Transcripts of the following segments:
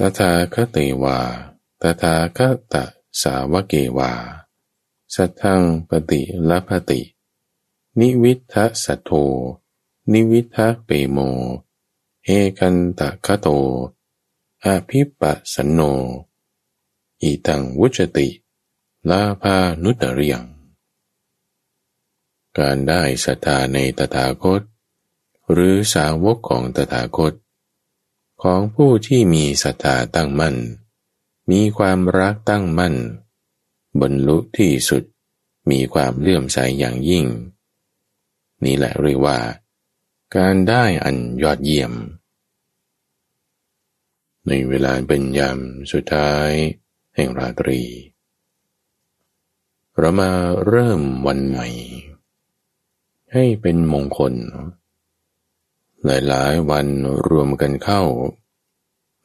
ตถาคเตวา ตถาคตสาวเกวา สัทธังปฏิลภติ นิวิทะสัทโธนิวิทะเปโม เอกันตะคะโต อาภิปัสโน อีตังวุจติ ลาภานุตเรียง การได้ศรัทธาในตถาคต หรือสาวกของตถาคต ของผู้ที่มีศรัทธาตั้งมั่น มีความรักตั้งมั่น บรรลุที่สุดมีความเลื่อมใสอย่างยิ่ง นี่แหละเรียกว่า การได้อันยอดเยี่ยม ในเวลาเป็นยามสุดท้ายแห่งราตรี เรามาเริ่มวันใหม่ ให้เป็นมงคลเนาะ หลายๆ วันรวมกันเข้า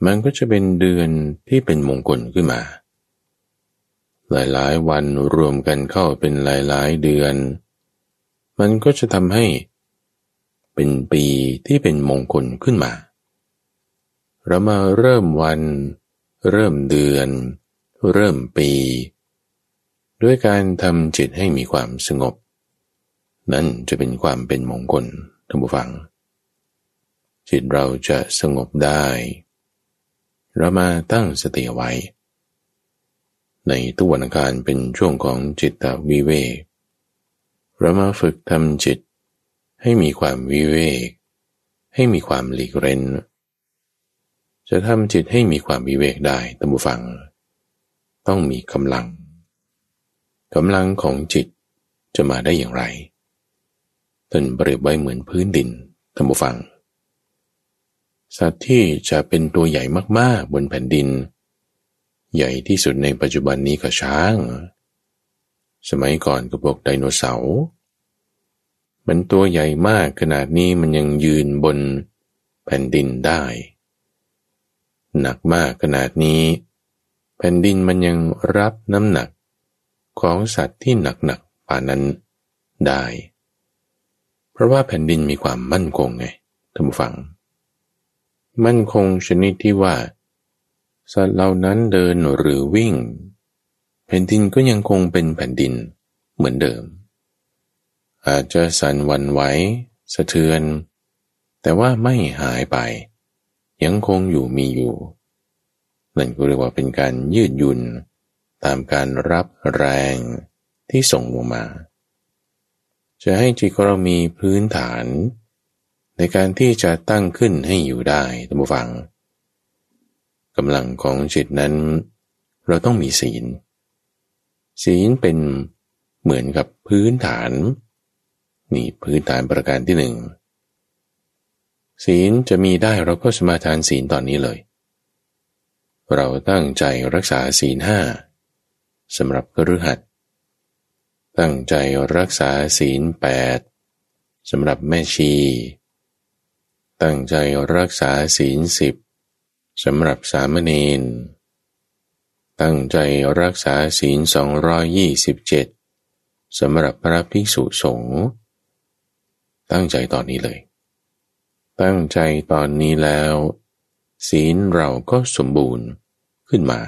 มันก็จะเป็นเดือนที่เป็นมงคลขึ้นมา หลายๆ วันรวมกันเข้าเป็นหลายๆ เดือน มันก็จะทำให้ เป็นปีที่เป็นมงคลขึ้นมา เรามาเริ่มวัน เริ่มเดือน เริ่มปี ด้วยการทำจิตให้มีความสงบ นั่นจะเป็นความเป็นมงคลท่านผู้ฟัง จิตเราจะสงบได้ เรามาตั้งสติไว้ ในตุวันการเป็นช่วงของจิตตวิเวกเรามาฝึกทำจิต ให้มีความวิเวก ให้มีความหลีกเร้นจะทำจิตให้มีความวิเวกได้ตัมบูฟัง ต้องมีกำลังกำลังของจิตจะมาได้อย่างไรท่านเปรียบไว้เหมือนพื้นดินตัมบูฟัง สัตว์ที่จะเป็นตัวใหญ่มากๆบนแผ่นดิน ใหญ่ที่สุดในปัจจุบันนี้ก็ช้าง สมัยก่อนก็พวกไดโนเสาร์มันตัวใหญ่มากขนาดนี้มันยังยืนบนแผ่นดินได้ หนักมากขนาดนี้ แผ่นดินมันยังรับน้ำหนักของสัตว์ที่หนักๆป่านั้นได้ เพราะว่าแผ่นดินมีความมั่นคงไงท่านผู้ฟัง มั่นคงชนิดที่ว่า สัตว์เหล่านั้นเดินหรือวิ่ง แผ่นดินก็ยังคงเป็นแผ่นดินเหมือนเดิม อาจจะสั่นวันไหวสะเทือน แต่ว่าไม่หายไป ยังคงอยู่มีอยู่นั่นก็เรียกว่าเป็นการยืดหยุ่น ตามการรับแรงที่ส่งลงมา จะให้จิตเรามีพื้นฐาน ในการที่จะตั้งขึ้นให้อยู่ได้ท่านผู้ฟังกำลังของจิตนั้น เราต้องมีศีล ศีลเป็นเหมือนกับพื้นฐาน นี่พื้นฐานประการที่หนึ่งศีลจะมีได้เราก็สมาทานศีลตอนนี้เลย เราตั้งใจรักษาศีลห้าสำหรับกฤหัสตั้งใจรักษาศีลแปดสำหรับแม่ชี ตั้งใจรักษาศีลสิบสำหรับสามเณร ตั้งใจรักษาศีล 227สำหรับพระภิกษุสงฆ์ ตั้งใจตอนนี้เลย ตั้งใจตอนนี้แล้ว ศีลเราก็สมบูรณ์ขึ้นมา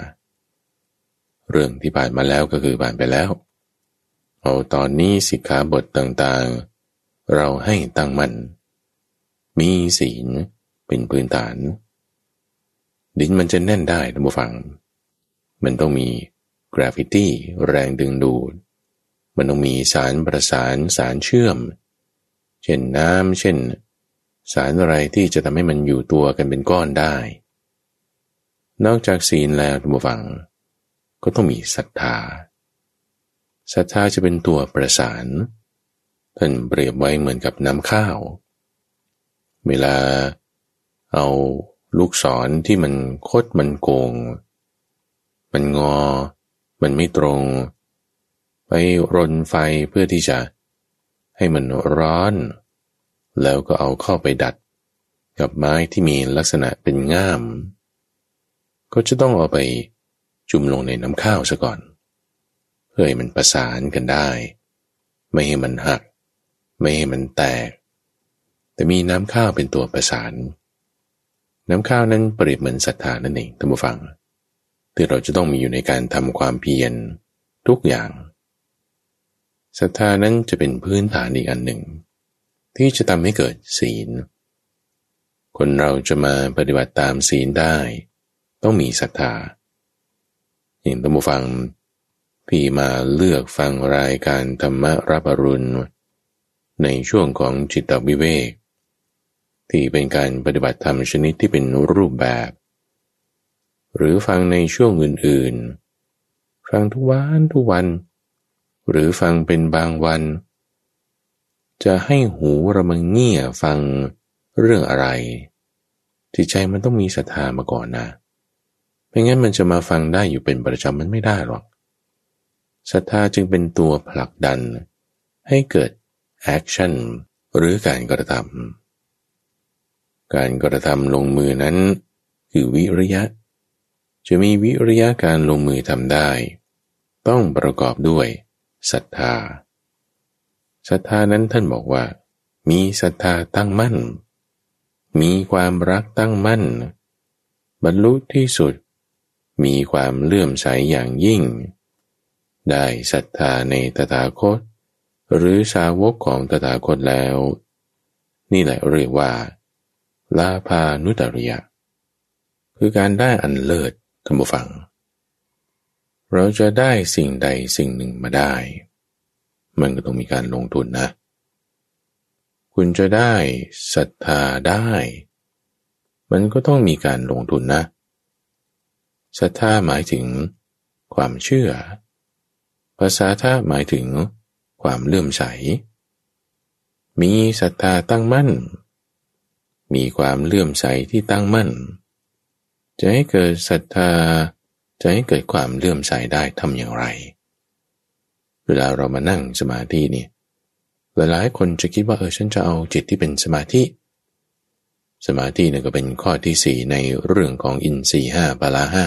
เรื่องที่ผ่านมาแล้วก็คือผ่านไปแล้ว เอาตอนนี้สิกขาบทต่างๆ เราให้ตั้งมัน่น มีศีลเป็นพื้นฐาน ดินมันจะแน่นได้ท่านผู้ฟัง มันต้องมีกราฟิตี้แรงดึงดูด มันต้องมีสารประสานสารเชื่อม เช่นน้ำเช่น สารอะไรที่จะทำให้มันอยู่ตัวกันเป็นก้อนได้ นอกจากศีลแล้วท่านผู้ฟัง ก็ต้องมีศรัทธาศรัทธาจะเป็นตัวประสานท่านเปรียบไว้เหมือนกับน้ำข้าว เวลาเอาลูกศรที่มันคดมันโกง มันงอ มันไม่ตรง ไปรนไฟเพื่อที่จะให้มันร้อน แล้วก็เอาเข้าไปดัด กับไม้ที่มีลักษณะเป็นง่าม ก็จะต้องเอาไปจุ่มลงในน้ำข้าวซะก่อน เพื่อให้มันประสานกันได้ ไม่ให้มันหัก ไม่ให้มันแตก แต่มีน้ำข้าวเป็นตัวประสาน น้ำข้าวนั้นเปรียบเหมือนศรัทธานั่นเองท่านผู้ฟังที่เราจะต้องมีอยู่ในการทำความเพียรทุกอย่างศรัทธานั้นจะเป็นพื้นฐานอีกอันหนึ่ง ที่จะทำให้เกิดศีล คนเราจะมาปฏิบัติตามศีลได้ ต้องมีศรัทธาอย่างตัมบูฟัง พี่มาเลือกฟังรายการธรรมรับอรุณ ในช่วงของจิตวิเวก ที่เป็นการปฏิบัติธรรมชนิดที่เป็นรูปแบบ หรือฟังในช่วงอื่นๆ ฟังทุกวันทุกวัน หรือฟังเป็นบางวัน จะให้หูระมังเงี่ยฟังเรื่องอะไรจิตใจมันต้องมีศรัทธามาก่อนนะไม่งั้นมันจะมาฟังได้อยู่เป็นประจำมันไม่ได้หรอกศรัทธาจึงเป็นตัวผลักดัน ให้เกิด action หรือการกระทำ การกระทำลงมือนั้น คือวิริยะ จะมีวิริยะการลงมือทำได้ ต้องประกอบด้วยศรัทธาศรัทธานั้นท่านบอกว่า มีศรัทธาตั้งมั่น มีความรักตั้งมั่น บรรลุที่สุด มีความเลื่อมใสอย่างยิ่ง ได้ศรัทธาในตถาคต หรือสาวกของตถาคตแล้ว นี่แหละเรียกว่า ลาภานุตริยะ คือการได้อันเลิศธรรมฟัง เราจะได้สิ่งใดสิ่งหนึ่งมาได้ มันก็ต้องมีการลงทุนนะ คุณจะได้ศรัทธาได้ มันก็ต้องมีการลงทุนนะศรัทธาหมายถึงความเชื่อ ภาษาท่าหมายถึงความเลื่อมใส มีศรัทธาตั้งมั่น มีความเลื่อมใสที่ตั้งมั่น จะให้เกิดศรัทธา จะให้เกิดความเลื่อมใสได้ทำอย่างไร เวลาเรามานั่งสมาธินี่หลายๆคนจะคิดว่าเออฉันจะเอาจิตที่เป็นสมาธิ สมาธินี่ก็เป็นข้อที่สี่ในเรื่องของอินทรีห้าปาลาห้า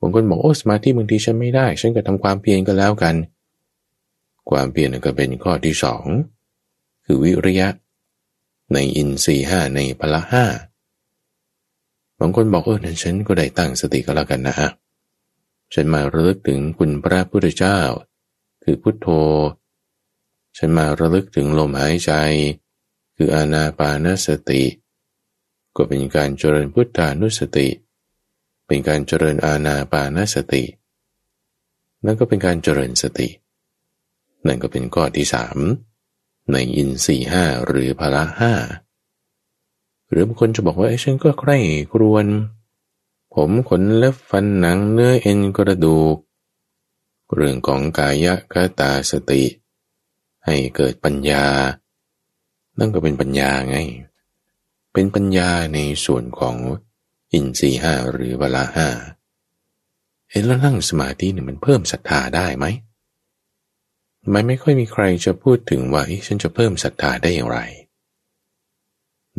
บางคนบอกโอ้สมาธิบางทีฉันไม่ได้ ฉันก็ทำความเพียรก็แล้วกัน ความเพียรก็เป็นข้อที่สองคือวิริยะ ในอินทรีห้าในพละห้าบางคนบอกเออนั้นฉันก็ได้ตั้งสติก็แล้วกันนะฮะฉันมาระลึกถึงคุณพระพุทธเจ้า คือพุทโธ ฉันมาระลึกถึงลมหายใจ คืออานาปานสติ ก็เป็นการเจริญพุทธานุสติ เป็นการเจริญอาณาปานสติ นั่นก็เป็นการเจริญสติ นั่นก็เป็นข้อที่สาม ในอินสี่ห้าหรือพละห้าหรือบางคนจะบอกว่าไอ้ฉันก็ใคร่ครวน ผมขนเล็บฟันหนังเนื้อเอ็นกระดูก เรื่องของกายะคตาสติ ให้เกิดปัญญา นั่นก็เป็นปัญญาไง เป็นปัญญาในส่วนของอินทรีห้าหรือเวลาห้าเห็นแล้วนั่งสมาธิเนี่ยมันเพิ่มศรัทธาได้ไหม ไม่ไม่ค่อยมีใครจะพูดถึงว่าฉันจะเพิ่มศรัทธาได้อย่างไร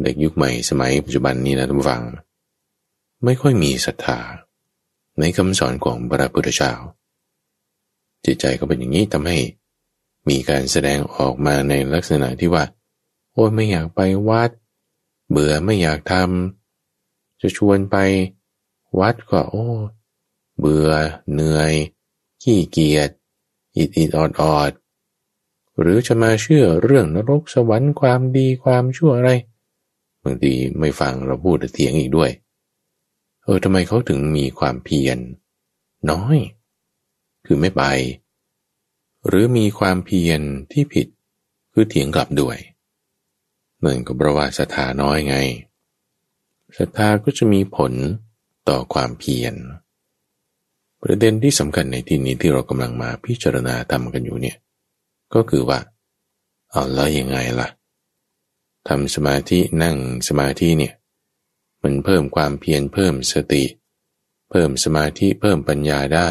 เด็กยุคใหม่สมัยปัจจุบันนี้นะท่านฟัง ไม่ค่อยมีศรัทธา ในคำสอนของพระพุทธเจ้าจิตใจก็เป็นอย่างนี้ทำให้ มีการแสดงออกมาในลักษณะที่ว่า โอ้ไม่อยากไปวัด เบื่อไม่อยากทำจะชวนไปวัดก็โอ้ เบื่อเหนื่อย ขี้เกียจอิดอิดออดออด หรือจะมาเชื่อเรื่องนรกสวรรค์ความดีความชั่วอะไรบางทีไม่ฟังเราพูดเถียงอีกด้วย เออทำไมเขาถึงมีความเพียรน้อย คือไม่ไป หรือมีความเพียรที่ผิดคือเถียงกลับด้วยนั่นก็เพราะว่าศรัทธาน้อยไงศรัทธาก็จะมีผลต่อความเพียรประเด็นที่สำคัญในที่นี้ที่เรากำลังมาพิจารณาทำกันอยู่เนี่ย ก็คือว่า เอาแล้วยังไงล่ะทำสมาธินั่งสมาธิเนี่ย มันเพิ่มความเพียรเพิ่มสติ เพิ่มสมาธิเพิ่มปัญญาได้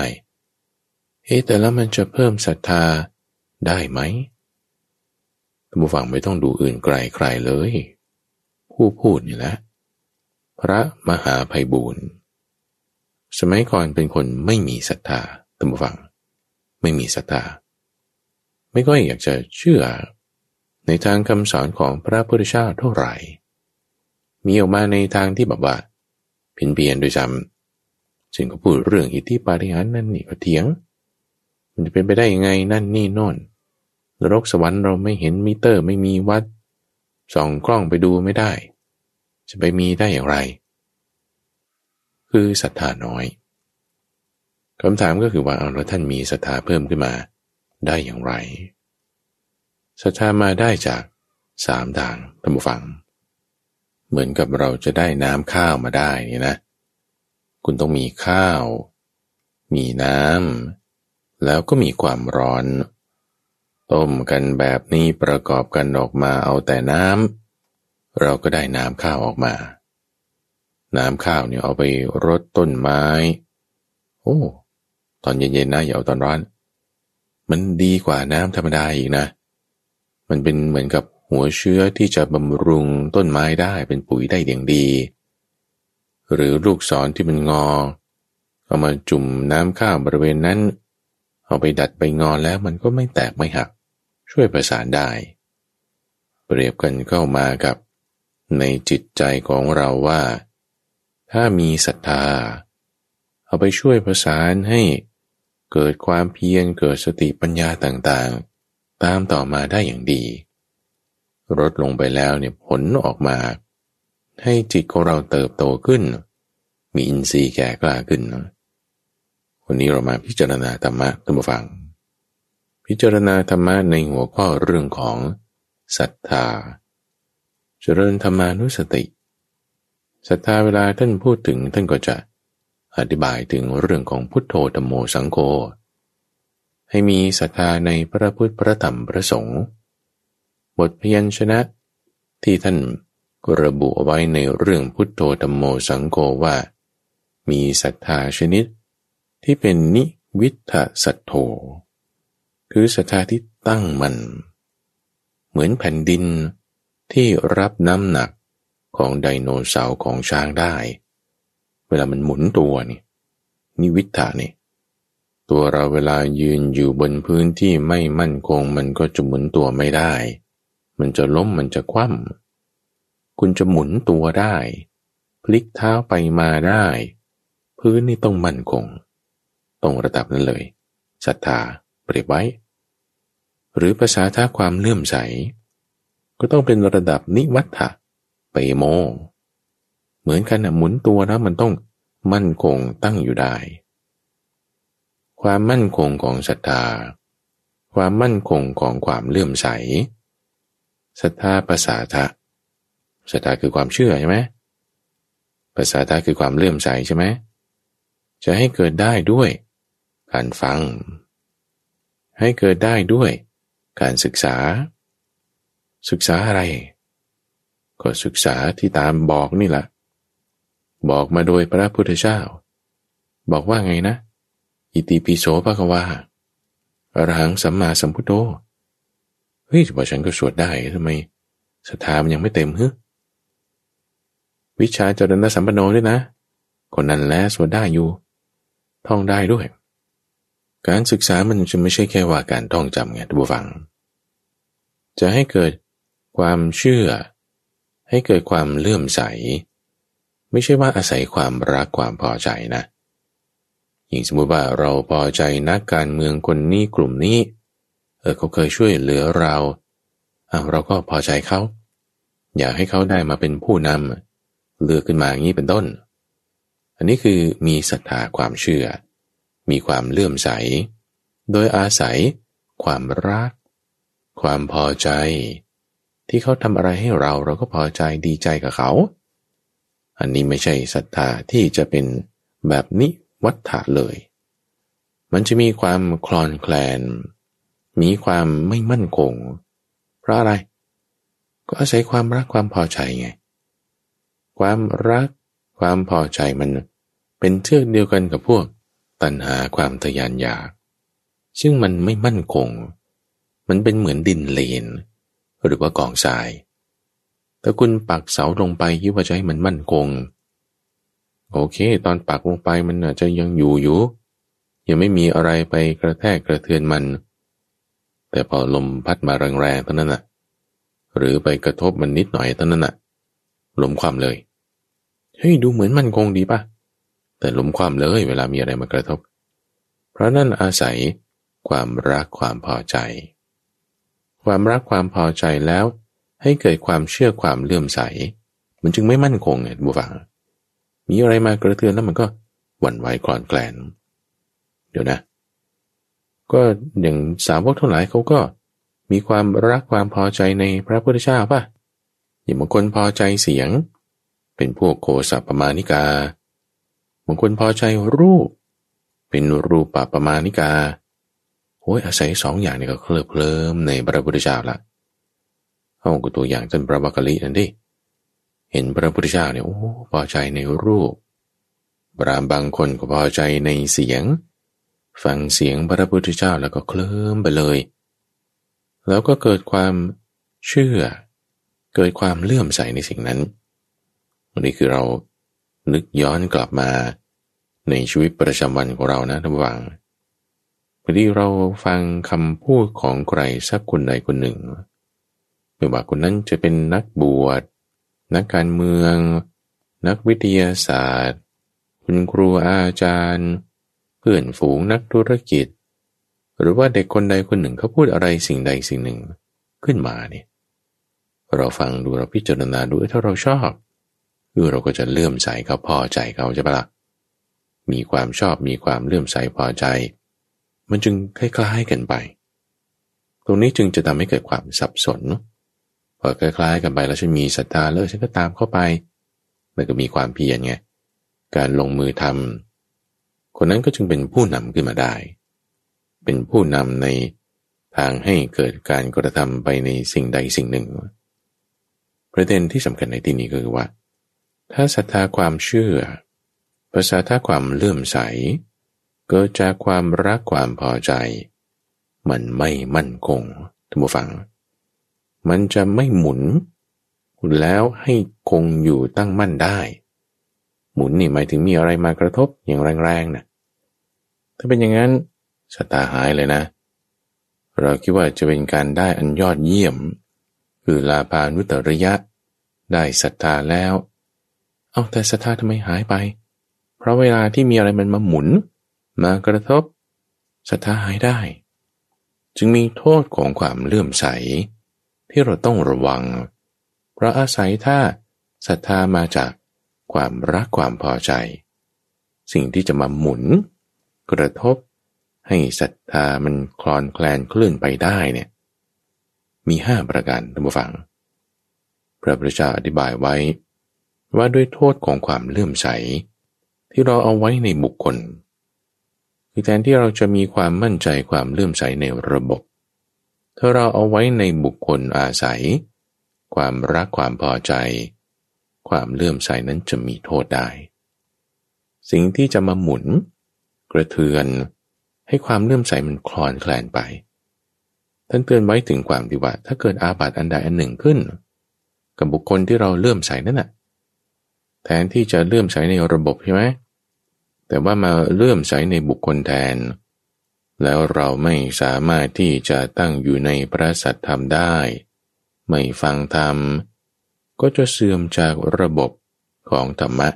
เฮ้แต่แล้วมันจะเพิ่มศรัทธาได้ไหมท่านผู้ฟังไม่ต้องดูอื่นไกลใครเลย ผู้พูดนี่แหละพระมหาภัยบูรณ์สมัยก่อนเป็นคนไม่มีศรัทธาท่านผู้ฟัง ไม่มีศรัทธา ไม่ก็อยากจะเชื่อ ในทางคำสอนของพระพุทธเจ้าเท่าไหร่ มีออกมาในทางที่แบบว่าผินเพียนโดยซ้ำซึ่งก็พูดเรื่องอิทธิปาฏิหาริย์นั่นนี่ก็เถียง มันจะเป็นไปได้ยังไงนั่นนี่โน่นนรกสวรรค์เราไม่เห็นมิเตอร์ไม่มีวัดส่องกล้องไปดูไม่ได้ จะไปมีได้อย่างไร คือศรัทธาน้อยคำถามก็คือว่าเอาแล้วท่านมีศรัทธาเพิ่มขึ้นมา ได้อย่างไรศรัทธามาได้จากสามทางท่านผู้ฟัง เหมือนกับเราจะได้น้ำข้าวมาได้นี่นะ คุณต้องมีข้าว มีน้ำแล้วก็มีความร้อน ต้มกันแบบนี้ประกอบกันออกมาเอาแต่น้ำเราก็ได้น้ำข้าวออกมา น้ำข้าวเนี่ยเอาไปรดต้นไม้ โอ้ ตอนเย็นๆนะอย่าเอาตอนร้อน มันดีกว่าน้ำธรรมดาอีกนะ มันเป็นเหมือนกับหัวเชื้อที่จะบำรุงต้นไม้ได้เป็นปุ๋ยได้อย่างดี หรือลูกศรที่มันงอ เอามาจุ่มน้ำข้าวบริเวณนั้น เอาไปดัดไปงอแล้วมันก็ไม่แตกไม่หัก ช่วยประสานได้ เปรียบกันเข้ามากับ ในจิตใจของเราว่า ถ้ามีศรัทธา เอาไปช่วยประสานให้ เกิดความเพียรเกิดสติปัญญาต่างๆ ตามต่อมาได้อย่างดีลดลงไปแล้วเนี่ยผลออกมา ให้จิตของเราเติบโตขึ้น มีอินทรีย์แก่กล้าขึ้นนะวันนี้เรามาพิจารณาธรรมะท่านผู้ฟัง พิจารณาธรรมะในหัวข้อเรื่องของศรัทธา เจริญธรรมานุสติศรัทธาเวลาท่านพูดถึงท่านก็จะ อธิบายถึงเรื่องของพุทโธธรรมโมสังโฆให้มีศรัทธาในพระพุทธพระธรรมพระสงฆ์บทพยัญชนะที่ท่านระบุไว้ในเรื่องพุทโธธรรมโมสังโฆว่า มีศรัทธาชนิด ที่เป็นนิวิทะสัทโธคือศรัทธาที่ตั้งมั่นเหมือนแผ่นดินที่รับน้ำหนักของไดโนเสาร์ของช้างได้ เวลามันหมุนตัวนี่นิวิทะนี่ตัวเราเวลายืนอยู่บนพื้นที่ไม่มั่นคงมันก็จะหมุนตัวไม่ได้ มันจะล้มมันจะคว่ำคุณจะหมุนตัวได้ พลิกเท้าไปมาได้ พื้นนี่ต้องมั่นคง ตรงระดับนั้นเลยศรัทธาเปรียบไว้ หรือภาษาท่าความเลื่อมใส ก็ต้องเป็นระดับนิวัตถะไปโม เหมือนกันนะหมุนตัวแล้วมันต้องมั่นคงตั้งอยู่ได้ ความมั่นคงของศรัทธา ความมั่นคงของความเลื่อมใสศรัทธาภาษาทะศรัทธาคือความเชื่อใช่ไหมภาษาทะคือความเลื่อมใสใช่ไหมจะให้เกิดได้ด้วยการฟัง ให้เกิดได้ด้วยการศึกษา ศึกษาอะไร ก็ศึกษาที่ตามบอกนี่แหละ บอกมาโดยพระพุทธเจ้า บอกว่าไงนะ อิติปิโสภะควาอรหังสัมมาสัมพุทโธเฮ้ยว่าฉันก็สวดได้ทำไมศรัทธามันยังไม่เต็มฮึวิชาจรณะสัมปันโนด้วยนะ คนนั้นแลสวดได้อยู่ ท่องได้ด้วย การศึกษามันจะไม่ใช่แค่ว่าการท่องจำไงทุกฝัง จะให้เกิดความเชื่อ ให้เกิดความเลื่อมใส ไม่ใช่ว่าอาศัยความรักความพอใจนะ อย่างสมมติว่าเราพอใจนักการเมืองคนนี้กลุ่มนี้ เออเขาเคยช่วยเหลือเราเอาเราก็พอใจเขา อยากให้เขาได้มาเป็นผู้นำเลือกขึ้นมาอย่างนี้เป็นต้น อันนี้คือมีศรัทธาความเชื่อ มีความเลื่อมใส โดยอาศัย ความรัก ความพอใจ ที่เขาทำอะไรให้เราเราก็พอใจดีใจกับเขา อันนี้ไม่ใช่ศรัทธาที่จะเป็นแบบนิวัฏฐะเลย มันจะมีความคลอนแคลน มีความไม่มั่นคง เพราะอะไร ก็อาศัยความรักความพอใจไง ความรักความพอใจมันเป็นเชือกเดียวกันกับพวกตัณหาความทยานอยาก ซึ่งมันไม่มั่นคง มันเป็นเหมือนดินเลน หรือว่ากองทราย ถ้าคุณปักเสาลงไปคิดว่าจะให้มันมั่นคง โอเค ตอนปักลงไปมันอาจจะยังอยู่อยู่ยังไม่มีอะไรไปกระแทกกระเทือนมัน แต่พอลมพัดมาแรงๆเท่านั้นน่ะ หรือไปกระทบมันนิดหน่อยเท่านั้นน่ะล้มความเลยเฮ้ยดูเหมือนมันคงดีปะแต่ล้มความเลยเวลามีอะไรมากระทบ เพราะนั่นอาศัยความรักความพอใจ ความรักความพอใจแล้ว ให้เกิดความเชื่อความเลื่อมใส มันจึงไม่มั่นคงไงบุฟัง มีอะไรมากระเทือนแล้วมันก็หวั่นไหวกลอนแกลน เดี๋ยวนะ ก็อย่างสาวกทั้งหลายเขาก็มีความรักความพอใจในพระพุทธเจ้าป่ะอย่างบางคนพอใจเสียง เป็นพวกโคสัปมาณิกาบางคนพอใจรูป เป็นรูปปปมาณิกาโอ้ยอาศัยสองอย่างนี้ก็เคลิบเคลิ้มในพระพุทธเจ้าละ อากูตัวอย่างจนพระบักลินั่นดิเห็นพระพุทธเจ้าเนี่ยโอ้พอใจในรูปบรามบางคนก็พอใจในเสียง ฟังเสียงพระพุทธเจ้าแล้วก็เคลิ้มไปเลย แล้วก็เกิดความเชื่อ เกิดความเลื่อมใสในสิ่งนั้นวันนี้คือเรานึกย้อนกลับมาในชีวิตประจำวันของเรานะท่านผู้ฟังพอดีเราฟังคำพูดของใครสักคนใดคนหนึ่ง ไม่ว่าคนนั้นจะเป็นนักบวช นักการเมือง นักวิทยาศาสตร์ คุณครูอาจารย์ เพื่อนฝูงนักธุรกิจ หรือว่าเด็กคนใดคนหนึ่งเขาพูดอะไรสิ่งใดสิ่งหนึ่งขึ้นมาเนี่ยเราฟังดูเราพิจารณาดูถ้าเราชอบคือเราก็จะเลื่อมใสเขาพอใจเขาใช่ปะละ่ะมีความชอบมีความเลื่อมใสพอใจ มันจึงคล้ายๆกันไป ตรงนี้จึงจะทำให้เกิดความสับสน พอคล้ายๆกันไปแล้วฉันมีศรัทธาแล้วฉันก็ตามเข้าไปมันก็มีความเพียรไงการลงมือทำคนนั้นก็จึงเป็นผู้นำขึ้นมาได้ เป็นผู้นำในทางให้เกิดการกระทำไปในสิ่งใดสิ่งหนึ่ง ประเด็นที่สำคัญในที่นี้ก็คือว่า ถ้าศรัทธาความเชื่อภาษาถ้าความเลื่อมใส เกิดจากความรักความพอใจ มันไม่มั่นคงท่านผู้ฟัง มันจะไม่หมุน แล้วให้คงอยู่ตั้งมั่นได้ หมุนนี่หมายถึงมีอะไรมากระทบอย่างแรงๆนะถ้าเป็นอย่างนั้นศรัทธาหายเลยนะ เราคิดว่าจะเป็นการได้อันยอดเยี่ยม คือลาภานุตระยะ ได้ศรัทธาแล้ว เอาแต่ศรัทธาทำไมหายไป เพราะเวลาที่มีอะไรมันมาหมุน มากระทบศรัทธาหายได้ จึงมีโทษของความเลื่อมใส ที่เราต้องระวัง เพราะอาศัยถ้าศรัทธามาจากความรักความพอใจ สิ่งที่จะมาหมุน กระทบ ให้ศรัทธามันคลอนแคลนเคลื่อนไปได้เนี่ยมีห้าประการท่านผู้ฟัง พระพุทธเจ้าอธิบายไว้ ว่าด้วยโทษของความเลื่อมใส ที่เราเอาไว้ในบุคคลคือแทนที่เราจะมีความมั่นใจความเลื่อมใสในระบบ ถ้าเราเอาไว้ในบุคคลอาศัย ความรักความพอใจ ความเลื่อมใสนั้นจะมีโทษได้ สิ่งที่จะมาหมุน กระเทือน ให้ความเลื่อมใสมันคลอนแคลนไป ท่านเตือนไว้ถึงความที่ว่า ถ้าเกิดอาบัติอันใดอันหนึ่งขึ้น กับบุคคลที่เราเลื่อมใสนั่นแหะแทนที่จะเลื่อมใสในระบบใช่ไหมแต่ว่ามาเลื่อมใสในบุคคลแทน แล้วเราไม่สามารถที่จะตั้งอยู่ในพระสัทธรรมได้ ไม่ฟังธรรม ก็จะเสื่อมจากระบบของธรรมะ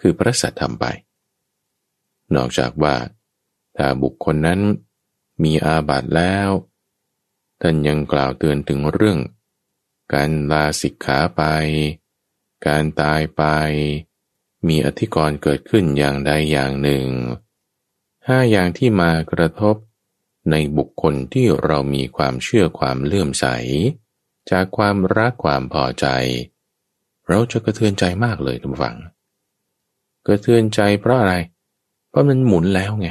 คือพระสัทธรรมไป นอกจากว่า ถ้าบุคคลนั้นมีอาบัติแล้ว ท่านยังกล่าวเตือนถึงเรื่อง การลาสิกขาไป การตายไป มีอธิกรณ์เกิดขึ้นอย่างใดอย่างหนึ่ง ห้าอย่างที่มากระทบ ในบุคคลที่เรามีความเชื่อความเลื่อมใส จากความรักความพอใจ เราจะกระเทือนใจมากเลยทุกฝัง กระเทือนใจเพราะอะไร เพราะมันหมุนแล้วไง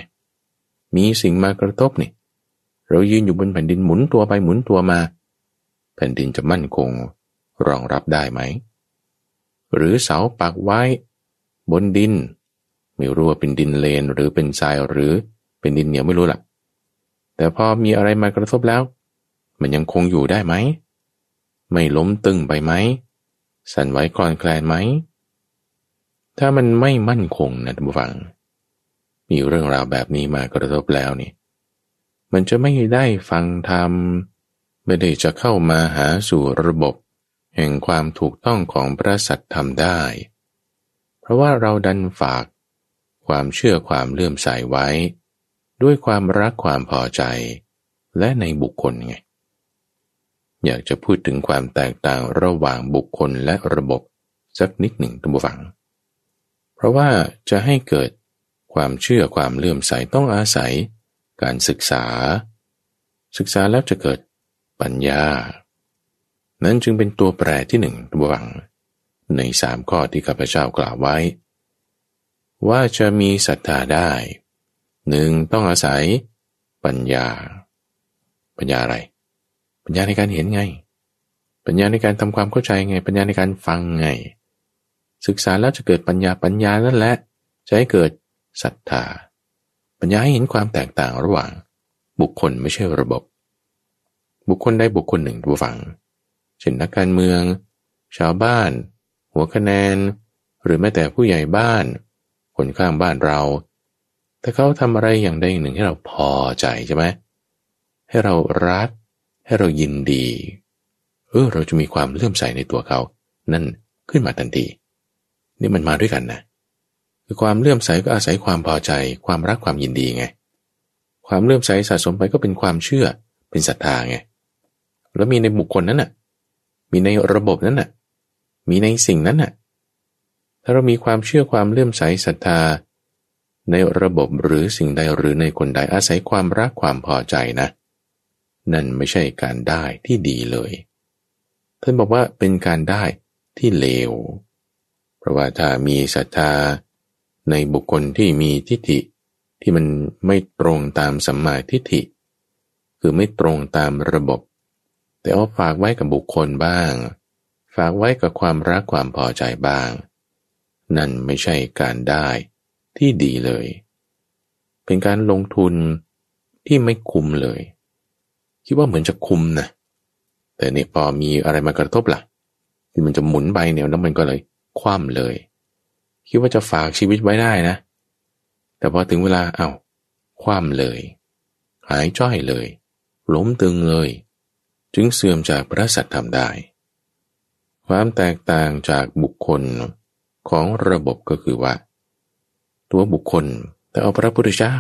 มีสิ่งมากระทบนี่ เรายืนอยู่บนแผ่นดินหมุนตัวไปหมุนตัวมา แผ่นดินจะมั่นคงรองรับได้ไหม หรือเสาปักไว้ บนดิน ไม่รู้ว่าเป็นดินเลนหรือเป็นทรายหรือเป็นดินเหนียวไม่รู้ล่ะ แต่พอมีอะไรมากระทบแล้ว มันยังคงอยู่ได้ไหม ไม่ล้มตึงไปไหม สั่นไหวคลอนแคลนไหม ถ้ามันไม่มั่นคงนะท่านผู้ฟัง มีเรื่องราวแบบนี้มากระทบแล้วนี่ มันจะไม่ได้ฟังธรรมไม่ได้จะเข้ามาหาสู่ระบบ แห่งความถูกต้องของพระสัตธรรมได้ เพราะว่าเราดันฝาก ความเชื่อความเลื่อมใสไว้ ด้วยความรักความพอใจ และในบุคคลไง อยากจะพูดถึงความแตกต่างระหว่างบุคคลและระบบสักนิดหนึ่งตัมฝัง เพราะว่าจะให้เกิดความเชื่อความเลื่อมใสต้องอาศัย การศึกษา ศึกษาแล้วจะเกิดปัญญา นั้นจึงเป็นตัวแปรที่หนึ่งตัมฝัง ในสามข้อที่ข้าพเจ้ากล่าวไว้ ว่าจะมีศรัทธาได้ หนึ่งต้องอาศัยปัญญา ปัญญาอะไร ปัญญาในการเห็นไง ปัญญาในการทำความเข้าใจไง ปัญญาในการฟังไง ศึกษาแล้วจะเกิดปัญญาปัญญานั่นแหละจะให้เกิดศรัทธา ปัญญาให้เห็นความแตกต่างระหว่าง บุคคลไม่ใช่ระบบ บุคคลได้บุคคลหนึ่งผู้ฟัง เช่นนักการเมือง ชาวบ้าน หัวคะแนน หรือแม้แต่ผู้ใหญ่บ้าน คนข้างบ้านเรา แต่เขาทำอะไรอย่างใดอย่างหนึ่งให้เราพอใจใช่ไหมให้เรารัก ให้เรายินดี เออเราจะมีความเลื่อมใสในตัวเขา นั่นขึ้นมาทันทีนี่มันมาด้วยกันนะ คือความเลื่อมใสก็อาศัยความพอใจ ความรักความยินดีไง ความเลื่อมใสสะสมไปก็เป็นความเชื่อ เป็นศรัทธาไง แล้วมีในบุคคลนั้นน่ะ มีในระบบนั้นน่ะ มีในสิ่งนั้นน่ะ ถ้าเรามีความเชื่อความเลื่อมใสศรัทธา ในระบบหรือสิ่งใดหรือในคนใดอาศัยความรักความพอใจนะ นั่นไม่ใช่การได้ที่ดีเลยท่านบอกว่าเป็นการได้ที่เลว เพราะว่าถ้ามีศรัทธา ในบุคคลที่มีทิฏฐิที่มันไม่ตรงตามสัมมาทิฏฐิ คือไม่ตรงตามระบบ แต่เอาฝากไว้กับบุคคลบ้าง ฝากไว้กับความรักความพอใจบ้าง นั่นไม่ใช่การได้ที่ดีเลย เป็นการลงทุนที่ไม่คุ้มเลย คิดว่าเหมือนจะคุ้มนะ แต่เนี่ยพอมีอะไรมากระทบละ่ะที่มันจะหมุนไปเนี่ยแล้วมันก็เลยคว่ำเลย คิดว่าจะฝากชีวิตไว้ได้นะ แต่พอถึงเวลาเอา้าคว่ำเลย หายจ้อยเลย ล้มตึงเลย จึงเสื่อมจากพระสัตธรรมได้ ความแตกต่างจากบุคคล ของระบบก็คือว่า ตัวบุคคลแต่เอาพระพุทธเจ้า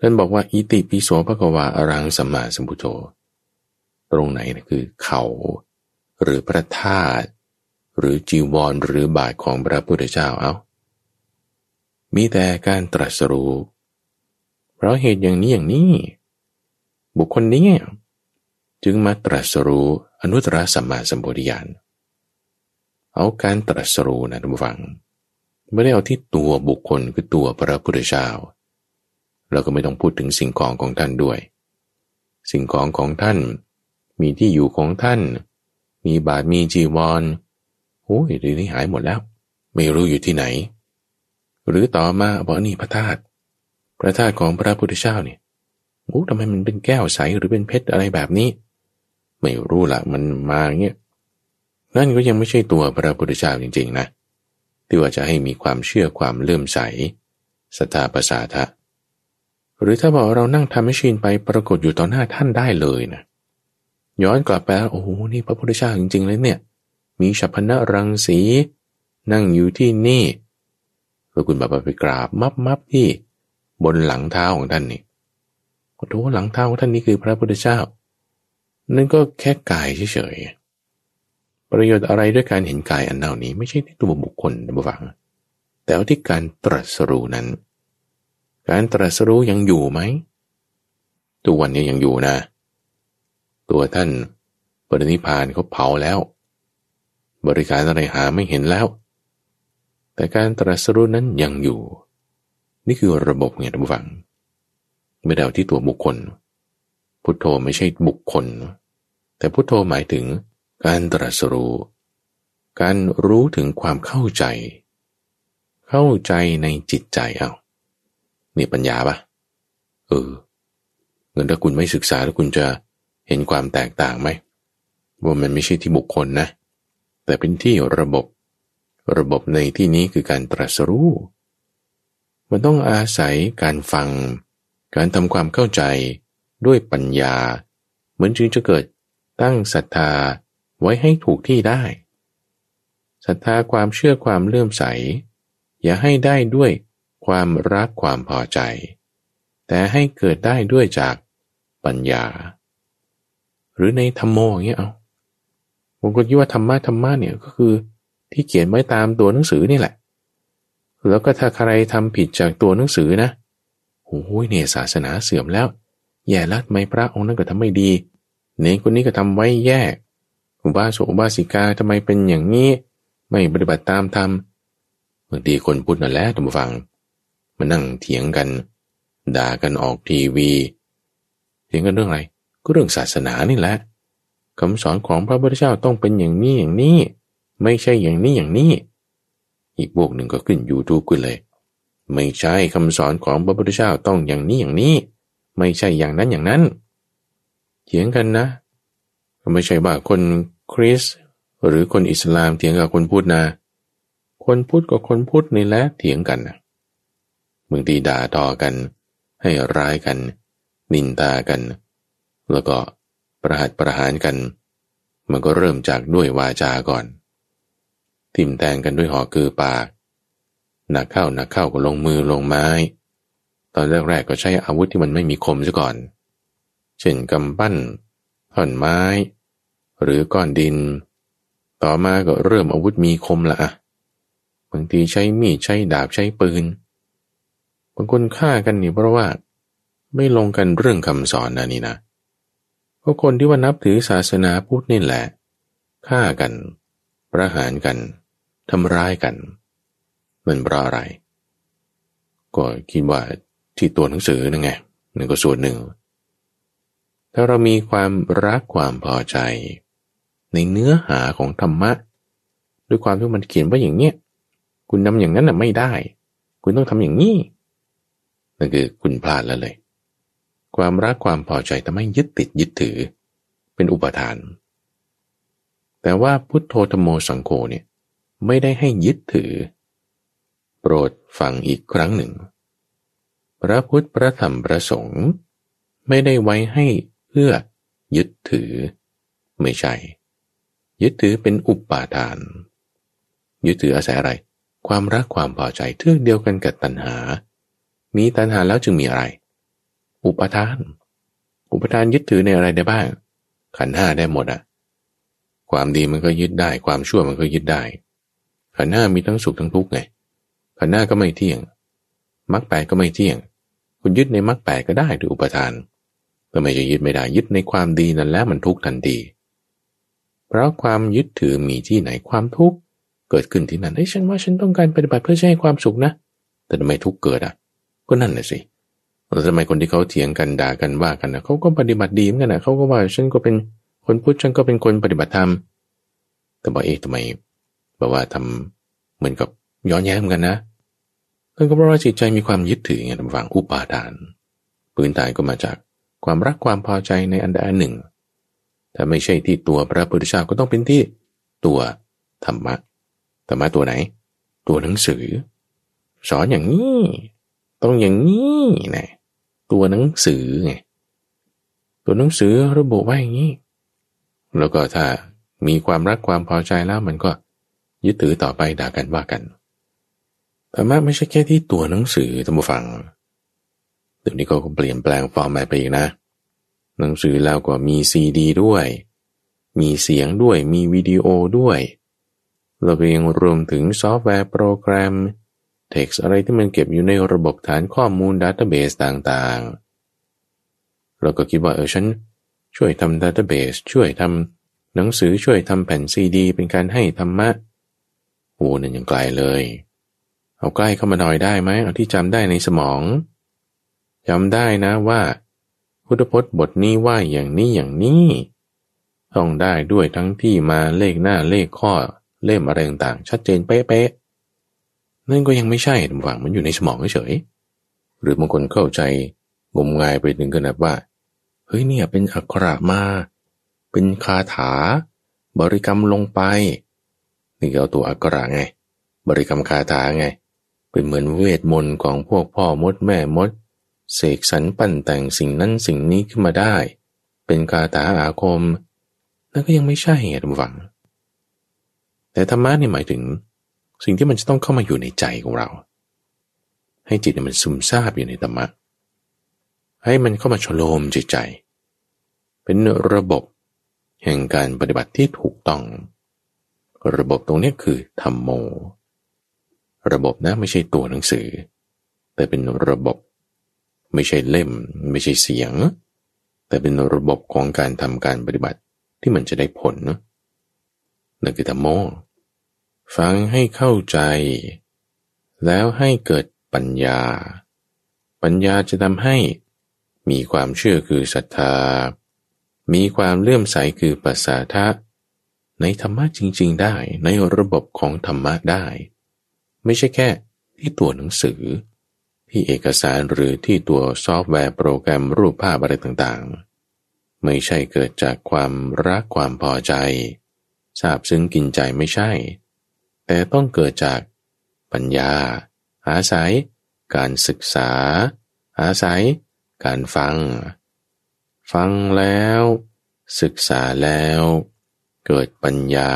ท่านบอกว่าอิติปิโสภควาอรังสัมมาสัมพุทโธตรงไหนนะคือเขา หรือพระธาตุหรือจีวรหรือบาทของพระพุทธเจ้าเอามีแต่การตรัสรู้เพราะเหตุอย่างนี้อย่างนี้ บุคคลนี้ จึงมาตรัสรู้อนุตตรสัมมาสัมปวิญาณ เอาการตรัสรู้นะท่านผู้ฟัง ไม่ได้เอาที่ตัวบุคคลคือตัวพระพุทธเจ้าเราก็ไม่ต้องพูดถึงสิ่งของของท่านด้วย สิ่งของของท่าน มีที่อยู่ของท่าน มีบาทมีจีวรโอ้ยเดี๋ยวนี้หายหมดแล้ว ไม่รู้อยู่ที่ไหน หรือต่อมาบอกนี่พระธาตุพระธาตุของพระพุทธเจ้าเนี่ยโอ้ทำไมมันเป็นแก้วใสหรือเป็นเพชรอะไรแบบนี้ ไม่รู้ละมันมาเงี้ย นั่นก็ยังไม่ใช่ตัวพระพุทธเจ้าจริง ๆ นะที่ว่าจะให้มีความเชื่อความเลื่อมใสสตาภาษาทะหรือถ้าบอกเรานั่งทำให้ชินไปปรากฏอยู่ต่อหน้าท่านได้เลยนะย้อนกลับไปโอ้โหนี่พระพุทธเจ้าจริง ๆ เลยเนี่ย มีฉัพนะรังสี นั่งอยู่ที่นี่แล้วคุณบาบาไปกราบมับมับที่บนหลังเท้าของท่านนี่โอ้โหหลังเท้าของท่านนี่คือพระพุทธเจ้า นั่นก็แค่กายเฉยๆ ประโยชน์อะไรด้วยการเห็นกายอันเน่านี้ ไม่ใช่ที่ตัวบุคคลนะบุฟัง แต่ว่าที่การตรัสรู้นั้น การตรัสรู้ยังอยู่ไหมตัววันนี้ยังอยู่นะ ตัวท่านปรินิพานเขาเผาแล้ว บริการอะไรหาไม่เห็นแล้ว แต่การตรัสรู้นั้นยังอยู่ นี่คือระบบไงท่านผู้ฟังไม่ได้เอาที่ตัวบุคคล พุทโธไม่ใช่บุคคล แต่พุทโธหมายถึง การตรัสรู้ การรู้ถึงความเข้าใจ เข้าใจในจิตใจเอานี่ปัญญาปะเออเงินถ้าคุณไม่ศึกษาแล้วคุณจะเห็นความแตกต่างไหมว่ามันไม่ใช่ที่บุคคลนะ แต่เป็นที่ระบบ ระบบในที่นี้คือการตรัสรู้ มันต้องอาศัยการฟัง การทำความเข้าใจด้วยปัญญา เหมือนจึงจะเกิดตั้งศรัทธา ไว้ให้ถูกที่ได้ศรัทธาความเชื่อความเลื่อมใส อย่าให้ได้ด้วยความรักความพอใจ แต่ให้เกิดได้ด้วยจากปัญญา หรือในธรรมโมอย่างเงี้ยเอาผมก็คิดว่าธรรมะธรรมะเนี่ยก็คือที่เขียนไว้ตามตัวหนังสือนี่แหละ แล้วก็ถ้าใครทำผิดจากตัวหนังสือนะโอ้ยเนี่ยศาสนาเสื่อมแล้ว แย่ละไม่พระองค์นั้นก็ทำไม่ดี เนคนนี้ก็ทำไว้แย่ อุบาสกอุบาสิกาทำไมเป็นอย่างนี้ไม่ปฏิบัติตามธรรมบางทีคนพูดนั่นแหละท่านผู้ฟังมานั่งเถียงกัน ด่ากันออกทีวีเถียงกันเรื่องอะไร ก็เรื่องศาสนานี่แหละคำสอนของพระพุทธเจ้าต้องเป็นอย่างนี้อย่างนี้ ไม่ใช่อย่างนี้อย่างนี้ อีกพวกหนึ่งก็ขึ้นยูทูบกันเลย ไม่ใช่คำสอนของพระพุทธเจ้าต้องอย่างนี้อย่างนี้ ไม่ใช่อย่างนั้นอย่างนั้นเถียงกันนะ ไม่ใช่ว่าคนคริสหรือคนอิสลามเถียงกับคนพูดนะ คนพูดกับคนพูดนี่แหละเถียงกันนะบางทีด่าต่อกัน ให้ร้ายกัน นินตากัน แล้วก็ประหัตประหารกัน มันก็เริ่มจากด้วยวาจาก่อน ทิมแทงกันด้วยหอคือปากหนักเข้าหนักเข้าก็ลงมือลงไม้ ตอนแรกๆก็ใช้อาวุธที่มันไม่มีคมซะก่อน เช่นกำปั้น ท่อนไม้ หรือก้อนดิน ต่อมาก็เริ่มอาวุธมีคมละอะบางทีใช้มีดใช้ดาบใช้ปืนบางคนฆ่ากันนี่เพราะว่า ไม่ลงกันเรื่องคำสอนนะนี่นะก็คนที่ว่านับถือศาสนาพุทธนี่แหละฆ่ากันประหารกันทำร้ายกัน มันเพราะอะไร ก็คิดว่าที่ตัวหนังสือนั่นไงนั่นก็ส่วนหนึ่ง ถ้าเรามีความรักความพอใจ ในเนื้อหาของธรรมะ ด้วยความที่มันเขียนว่าอย่างเนี้ยคุณทำอย่างนั้นน่ะไม่ได้ คุณต้องทำอย่างนี้นั่นคือคุณพลาดแล้วเลย ความรักความพอใจทำให้ยึดติดยึดถือ เป็นอุปทาน แต่ว่าพุทโธธโมสังโฆเนี่ยไม่ได้ให้ยึดถือ โปรดฟังอีกครั้งหนึ่ง พระพุทธพระธรรมพระสงฆ์ไม่ได้ไว้ให้ พื่อยึดถือ ไม่ใช่ ยึดถือเป็นอุปาทาน ยึดถืออาศัยอะไร ความรักความพอใจเทือกเดียวกันกับตัณหา มีตัณหาแล้วจึงมีอะไร อุปทาน อุปทานยึดถือในอะไรได้บ้าง ขันห้าได้หมดอะความดีมันก็ยึดได้ ความชั่วมันก็ยึดได้ ขันห้ามีทั้งสุขทั้งทุกข์ไงขันห้าก็ไม่เที่ยงมรรคแปดก็ไม่เที่ยง คุณยึดในมรรคแปดก็ได้ด้วยอุปทาน ก็ไม่จะยึดไม่ได้ยึดในความดีนั่นแล้วมันทุกข์ทันทีเพราะความยึดถือมีที่ไหนความทุกข์เกิดขึ้นที่นั่นไอ้ฉันว่าฉันต้องการปฏิบัติเพื่อให้ความสุขนะ แต่ทำไมทุกข์เกิดอะ ก็นั่นแหละสิแล้วทำไมคนที่เขาเถียงกันด่ากันว่ากันนะเขาก็ปฏิบัติดีเหมือนกันนะเขาก็ว่าฉันก็เป็นคนพุทธฉันก็เป็นคนปฏิบัติธรรมแต่บอกเอ๊ะทำไมบอกว่าทำเหมือนกับย้อนแย้งกันนะนั่นก็เพราะว่าจิตใจมีความยึดถือไงทำฝังอุปาทาน พื้นฐานก็มาจาก ความรักความพอใจในอันใดอันหนึ่ง ถ้าไม่ใช่ที่ตัวพระพุทธเจ้าก็ต้องเป็นที่ตัวธรรมะ ธรรมะตัวไหน ตัวหนังสือ สอนอย่างนี้ ต้องอย่างนี้นะตัวหนังสือไง ตัวหนังสือระบุไว้อย่างนี้ แล้วก็ถ้ามีความรักความพอใจแล้วมันก็ยึดถือต่อไปด่ากันว่ากัน ธรรมะไม่ใช่แค่ที่ตัวหนังสือท่านผู้ฟัง เดี๋ยวนี้ก็เปลี่ยนแปลงฟอร์มไปอีกนะ หนังสือแล้วก็มีซีดีด้วย มีเสียงด้วย มีวิดีโอด้วย เราก็ยังรวมถึงซอฟต์แวร์โปรแกรมเท็กซ์อะไรที่มันเก็บอยู่ในระบบฐานข้อมูล database ต่างๆ เราก็คิดว่าเออฉันช่วยทำ database ช่วยทำหนังสือช่วยทำแผ่นซีดี เป็นการให้ธรรมะโอ้นั่นยังไกลเลย เอาใกล้เข้ามาหน่อยได้ไหมเอาที่จำได้ในสมอง จำได้นะว่า พุทธพจน์บทนี้ว่าอย่างนี้อย่างนี้ ต้องได้ด้วยทั้งที่มาเลขหน้าเลขข้อเล่มอะไรต่างๆชัดเจนเป๊ะๆนั่นก็ยังไม่ใช่หวังมันอยู่ในสมองเฉยหรือบางคนเข้าใจงมงายไปถึงขนาดว่า เฮ้ยเนี่ยเป็นอักขระมา เป็นคาถา บริกรรมลงไป นี่เอาตัวอักขระไง บริกรรมคาถาไง เป็นเหมือนเวทมนต์ของพวกพ่อมดแม่มด เสกสรรปั้นแต่งสิ่งนั้นสิ่งนี้ขึ้นมาได้ เป็นคาถาอาคม นั่นก็ยังไม่ใช่ไงท่านผู้ฟัง แต่ธรรมะเนี่ยหมายถึง สิ่งที่มันจะต้องเข้ามาอยู่ในใจของเรา ให้จิตมันซึมซาบอยู่ในธรรมะ ให้มันเข้ามาชโลมจิตใจ เป็นระบบแห่งการปฏิบัติที่ถูกต้อง ระบบตรงนี้คือธรรมโม ระบบนะไม่ใช่ตัวหนังสือ แต่เป็นระบบ ไม่ใช่เล่ม ไม่ใช่เสียง แต่เป็นระบบของการทำการปฏิบัติที่มันจะได้ผลนั่นคือธรรมโมฟังให้เข้าใจ แล้วให้เกิดปัญญา ปัญญาจะทำให้มีความเชื่อคือศรัทธา มีความเลื่อมใสคือปัสสาทะ ในธรรมะจริง ๆ ได้ในระบบของธรรมะได้ ไม่ใช่แค่ที่ตัวหนังสือ ที่เอกสารหรือที่ตัวซอฟต์แวร์โปรแกรมรูปภาพอะไรต่างๆ ไม่ใช่เกิดจากความรักความพอใจทราบซึ้งกินใจไม่ใช่ แต่ต้องเกิดจากปัญญา อาศัย การศึกษา อาศัย การฟัง ฟังแล้ว ศึกษาแล้ว เกิดปัญญา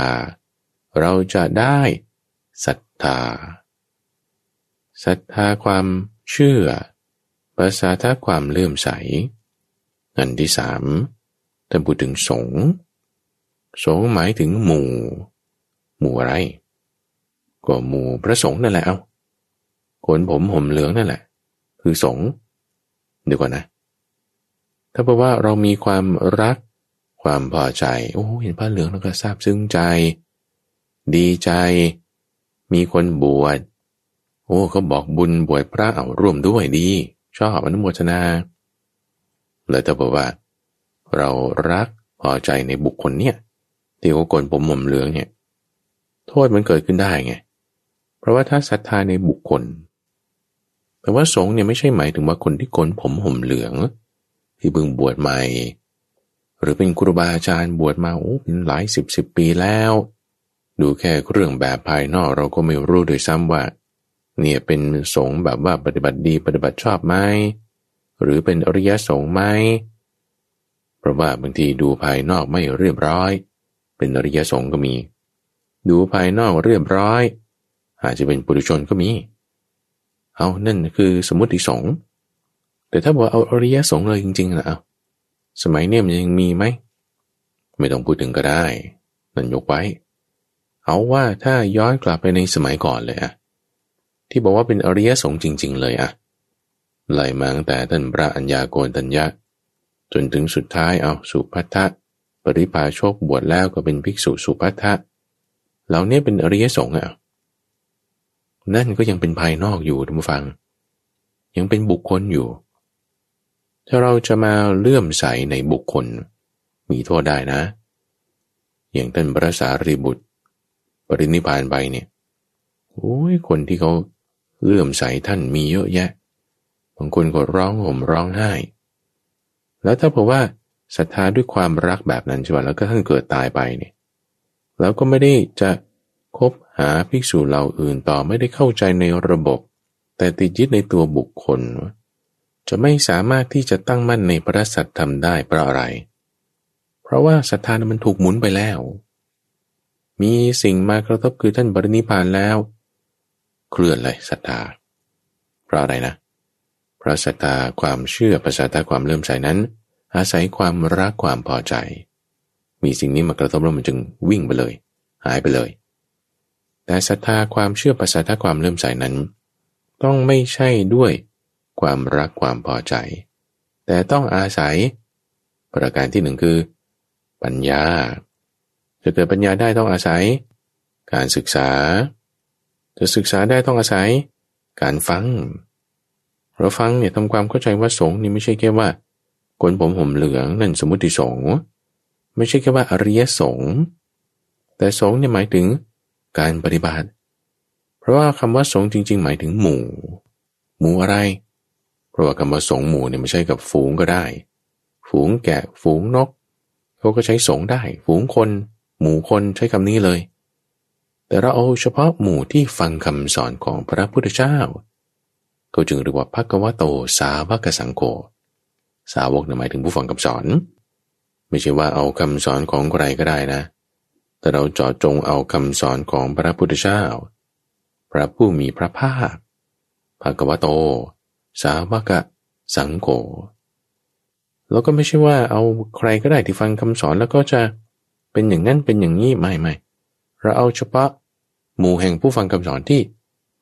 เราจะได้ศรัทธาศรัทธาความ เชื่อ ภาษาท่าความเลื่อมใส อันที่สามท่านพูดถึงสงสงหมายถึงหมู่ หมู่อะไร ก็หมู่พระสงฆ์นั่นแหละเอาขนผมห่มเหลืองนั่นแหละ คือสงเดี๋ยวก่อนนะ ถ้าบอกว่าเรามีความรักความพอใจ โอ้เห็นผ้าเหลืองแล้วก็ซาบซึ้งใจ ดีใจ มีคนบวช โอ้เขาบอกบุญบวชพระเอาร่วมด้วยดี ชอบอนุโมทนาเลยแต่บอกว่า เรารักพอใจในบุคคลเนี่ยที่เขาโกนผมหม่มเหลืองเนี่ย โทษมันเกิดขึ้นได้ไง เพราะว่าถ้าศรัทธาในบุคคลแต่ว่าสงฆ์เนี่ยไม่ใช่หมายถึงว่าคนที่โกนผมห่มเหลือง ที่เพิ่งบวชใหม่ หรือเป็นครูบาอาจารย์บวชมาโอ้เป็นหลายสิบสิบปีแล้ว ดูแค่เรื่องแบบภายนอกเราก็ไม่รู้โดยซ้ำว่า เนี่ยเป็นสงฆ์แบบว่าปฏิบัติดีปฏิบัติชอบไหมหรือเป็นอริยสงฆ์ไหมเพราะว่าบางทีดูภายนอกไม่เรียบร้อย เป็นอริยสงฆ์ก็มี ดูภายนอกเรียบร้อย อาจจะเป็นปุถุชนก็มี เอานั่นคือสมมติสงฆ์แต่ถ้าบอกเอาอริยสงฆ์เลยจริงๆนะเอาสมัยนี้มันยังมีไหมไม่ต้องพูดถึงก็ได้ นั่นยกไว้ เอาว่าถ้าย้อนกลับไปในสมัยก่อนเลยอะ ที่บอกว่าเป็นอริยสงฆ์จริง ๆ เลยอะไหลมาตั้งแต่ท่านพระอัญญาโกณตัญญะ จนถึงสุดท้ายเอาสุพัทธะปริพาโชกบวชแล้วก็เป็นภิกษุสุภัททะเหล่านี้เป็นอริยสงฆ์อะนั่นก็ยังเป็นภายนอกอยู่ท่านฟัง ยังเป็นบุคคลอยู่ ถ้าเราจะมาเลื่อมใสในบุคคล มีโทษได้นะ อย่างท่านพระสารีบุตร ปรินิพานไปเนี่ยโอ้ยคนที่เขา เลื่อมใสท่านมีเยอะแยะ บางคนก็ร้องห่มร้องไห้ แล้วถ้าบอกว่าศรัทธาด้วยความรักแบบนั้นใช่ไหมแล้วก็ท่านเกิดตายไปเนี่ยแล้วก็ไม่ได้จะคบหาภิกษุเหล่าอื่นต่อไม่ได้เข้าใจในระบบ แต่ติดยึดในตัวบุคคล จะไม่สามารถที่จะตั้งมั่นในพระสัตธรรมได้เพราะอะไร เพราะว่าศรัทธามันถูกหมุนไปแล้ว มีสิ่งมากระทบคือท่านบริณิพานแล้ว เคลื่อนเลยศรัทธาเพราะอะไรนะเพราะศรัทธาความเชื่อภาษาตาความเลื่มใสนั้น อาศัยความรักความพอใจ มีสิ่งนี้มากระทบแล้วมันจึงวิ่งไปเลย หายไปเลย แต่ศรัทธาความเชื่อภาษาถ้าความเลื่มใสนั้น ต้องไม่ใช่ด้วยความรักความพอใจ แต่ต้องอาศัย ประการที่หนึ่งคือ ปัญญา จะเกิดปัญญาได้ต้องอาศัย การศึกษา จะศึกษาได้ต้องอาศัยการฟัง เราฟังเนี่ยทำความเข้าใจว่าสงฆ์นี่ไม่ใช่แค่ว่าคนผมห่มเหลืองนั่นสมมติสงฆ์ไม่ใช่แค่ว่าอริยสงฆ์แต่สงฆ์เนี่ยหมายถึงการปฏิบัติ เพราะว่าคำว่าสงฆ์จริง ๆ หมายถึงหมู่ หมู่อะไร เพราะว่าคำว่าสงฆ์หมู่เนี่ยไม่ใช่กับฝูงก็ได้ ฝูงแกะฝูงนกเขาก็ใช้สงฆ์ได้ ฝูงคน หมู่คนใช้คำนี้เลย แต่เราเอาเฉพาะหมู่ที่ฟังคำสอนของพระพุทธเจ้าก็จึงเรียกว่าพักวะโตสาวกสังโฆสาวกหมายถึงผู้ฟังคำสอน ไม่ใช่ว่าเอาคำสอนของใครก็ได้นะ แต่เราเจาะจงเอาคำสอนของพระพุทธเจ้า พระผู้มีพระภาคภากวะโต สาวกะสังโฆแล้วก็ไม่ใช่ว่าเอาใครก็ได้ที่ฟังคำสอนแล้วก็จะเป็นอย่างนั้นเป็นอย่างนี้ไม่ไม่เราเอาเฉพาะ หมู่แห่งผู้ฟังคำสอนที่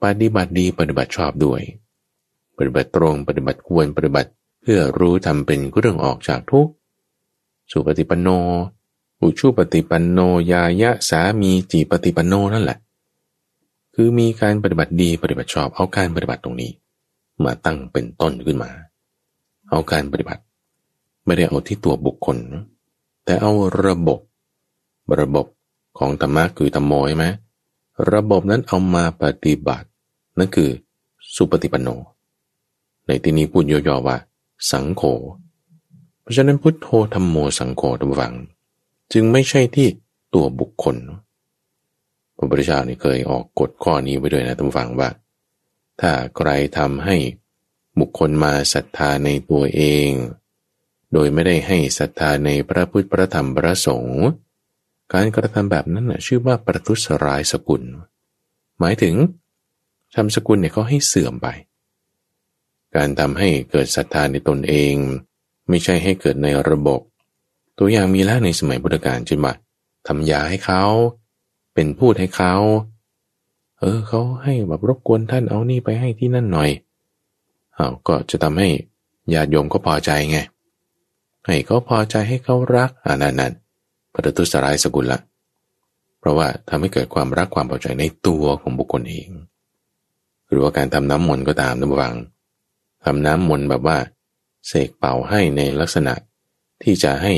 ปฏิบัติดีปฏิบัติชอบด้วย ปฏิบัติตรงปฏิบัติควรปฏิบัติเพื่อรู้ทำเป็นเรื่องออกจากทุกข์สุปฏิปันโน อุชุปฏิปันโนยายะสามีจีปฏิปันโนนั่นแหละ คือมีการปฏิบัติดีปฏิบัติชอบเอาการปฏิบัติตรงนี้ มาตั้งเป็นต้นขึ้นมา เอาการปฏิบัติ ไม่ได้เอาที่ตัวบุคคล แต่เอาระบบ ระบบของธรรมะคือธรรมโมใช่ไหม ระบบนั้นเอามาปฏิบัติ นั่นคือสุปฏิปันโน ในที่นี้พูดย่อๆว่า สังโฆเพราะฉะนั้นพุทโธธรรมโมสังโฆทุกฝัง จึงไม่ใช่ที่ตัวบุคคลพระพุทธเจ้านี่เคยออกกฎข้อนี้ไว้ด้วยนะทุกฝังว่า ถ้าใครทำให้บุคคลมาศรัทธาในตัวเอง โดยไม่ได้ให้ศรัทธาในพระพุทธพระธรรมพระสงฆ์ การกระทำแบบนั้นนะชื่อว่าประทุษร้ายสกุล หมายถึงทำสกุลเนี่ยเขาให้เสื่อมไป การทำให้เกิดศรัทธาในตนเอง ไม่ใช่ให้เกิดในระบบ ตัวอย่างมีแล้วในสมัยพุทธกาลจึงว่าทำยาให้เขา เป็นพูดให้เขา เออเขาให้แบบรบกวนท่านเอานี่ไปให้ที่นั่นหน่อยเอาก็จะทำให้ญาติโยมก็พอใจไงให้เขาพอใจให้เขารักอ่านั่นนั่น ประทุษร้ายสกุลละ เพราะว่าทำให้เกิดความรักความพอใจในตัวของบุคคลเอง หรือว่าการทำน้ำมนต์ก็ตามนะบังทำน้ำมนต์แบบว่า เสกเป่าให้ในลักษณะที่จะให้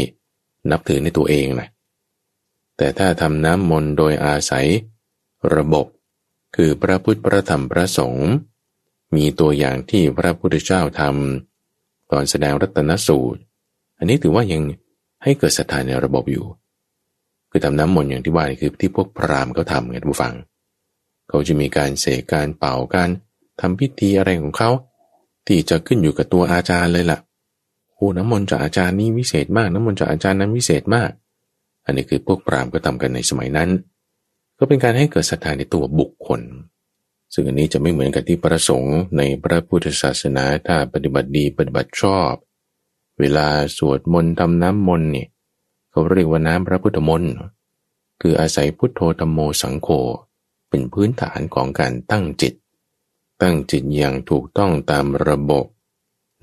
นับถือในตัวเองนะแต่ถ้าทำน้ำมนต์โดยอาศัย ระบบคือพระพุทธพระธรรมพระสงฆ์มีตัวอย่างที่พระพุทธเจ้าทำตอนแสดงรัตนสูตร อันนี้ถือว่ายังให้เกิดศรัทธาในระบบอยู่ คือทำน้ำมนต์อย่างที่ว่านี่คือที่พวกพราหมณ์เขาทำไงท่านผู้ฟัง เขาจะมีการเสกการเป่าการทำพิธีอะไรของเขา ที่จะขึ้นอยู่กับตัวอาจารย์เลยละ่ะโอ้น้ำมนต์จากอาจารย์นี้วิเศษมาก น้ำมนต์จากอาจารย์นั้นวิเศษมาก อันนี้คือพวกพราหมณ์ก็ทำกันในสมัยนั้น ก็เป็นการให้เกิดศรัทธาในตัวบุคคล ซึ่งอันนี้จะไม่เหมือนกับที่ประสงค์ในพระพุทธศาสนาถ้าปฏิบัติดีปฏิบัติชอบ เวลาสวดมนต์ทำน้ำมนต์เนี่ย เขาเรียกว่าน้ำพระพุทธมนต์คืออาศัยพุทโธธรรมโมสังโฆเป็นพื้นฐานของการตั้งจิต ตั้งจิตอย่างถูกต้องตามระบบ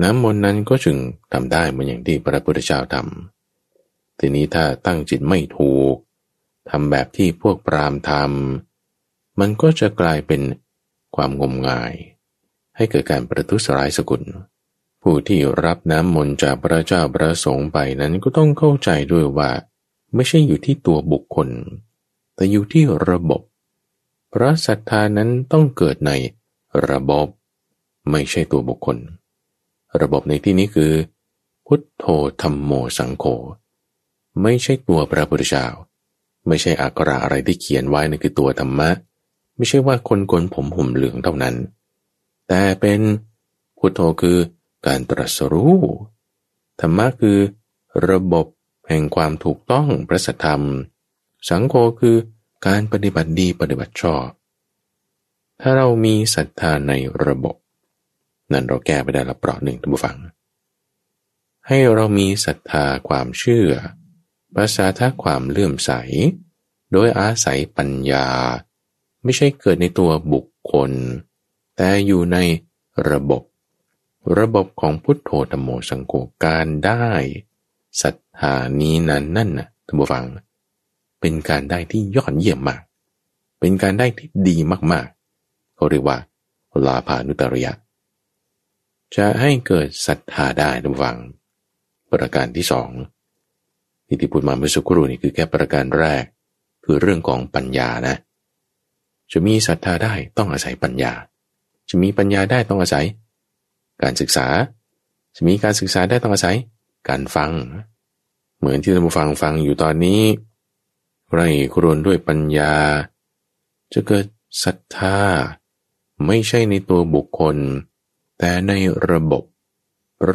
น้ำมนต์นั้นก็จึงทำได้เหมือนอย่างที่พระพุทธเจ้าทำทีนี้ถ้าตั้งจิตไม่ถูกทำแบบที่พวกปรามทำมันก็จะกลายเป็นความงมงาย ให้เกิดการประทุษร้ายสกุล ผู้ที่รับน้ำมนต์จากพระเจ้าประสงค์ไปนั้นก็ต้องเข้าใจด้วยว่า ไม่ใช่อยู่ที่ตัวบุคคล แต่อยู่ที่ระบบ พระศรัทธานั้นต้องเกิดในระบบ ไม่ใช่ตัวบุคคล ระบบในที่นี้คือ พุทโธธรรมโมสังโฆไม่ใช่ตัวพระพุทธเจ้าไม่ใช่อักระอะไรที่เขียนไว้นั่นคือตัวธรรมะ ไม่ใช่ว่าคนกนผมห่มเหลืองเท่านั้น แต่เป็นพุทโธคือ การตรัสรู้ ธรรมะคือ ระบบแห่งความถูกต้องพระสัธรรม สังโฆคือการปฏิบัติดีปฏิบัติชอบ ถ้าเรามีศรัทธาในระบบ นั่นเราแก้ไปได้ละเปราะหนึ่งท่านผู้ฟัง ให้เรามีศรัทธาความเชื่อ ภาษาทักความเลื่อมใส โดยอาศัยปัญญา ไม่ใช่เกิดในตัวบุคคล แต่อยู่ในระบบ ระบบของพุทโธธรรมโมสังโฆการได้ศรัทธานี้นั้นนั่นนะท่านผู้ฟัง เป็นการได้ที่ยอดเยี่ยมมาก เป็นการได้ที่ดีมากๆเขาเรียกว่า ลาภานุตริยะ จะให้เกิดศรัทธาได้ท่านผู้ฟัง ประการที่สองที่ที่พูดมาเมื่อสักครู่นี่คือแค่ประการแรก คือเรื่องของปัญญานะ จะมีศรัทธาได้ต้องอาศัยปัญญา จะมีปัญญาได้ต้องอาศัย การศึกษา จะมีการศึกษาได้ต้องอาศัยการฟัง เหมือนที่ท่านผู้ฟังฟังอยู่ตอนนี้ไรครวนด้วยปัญญา จะเกิดศรัทธา ไม่ใช่ในตัวบุคคล แต่ในระบบ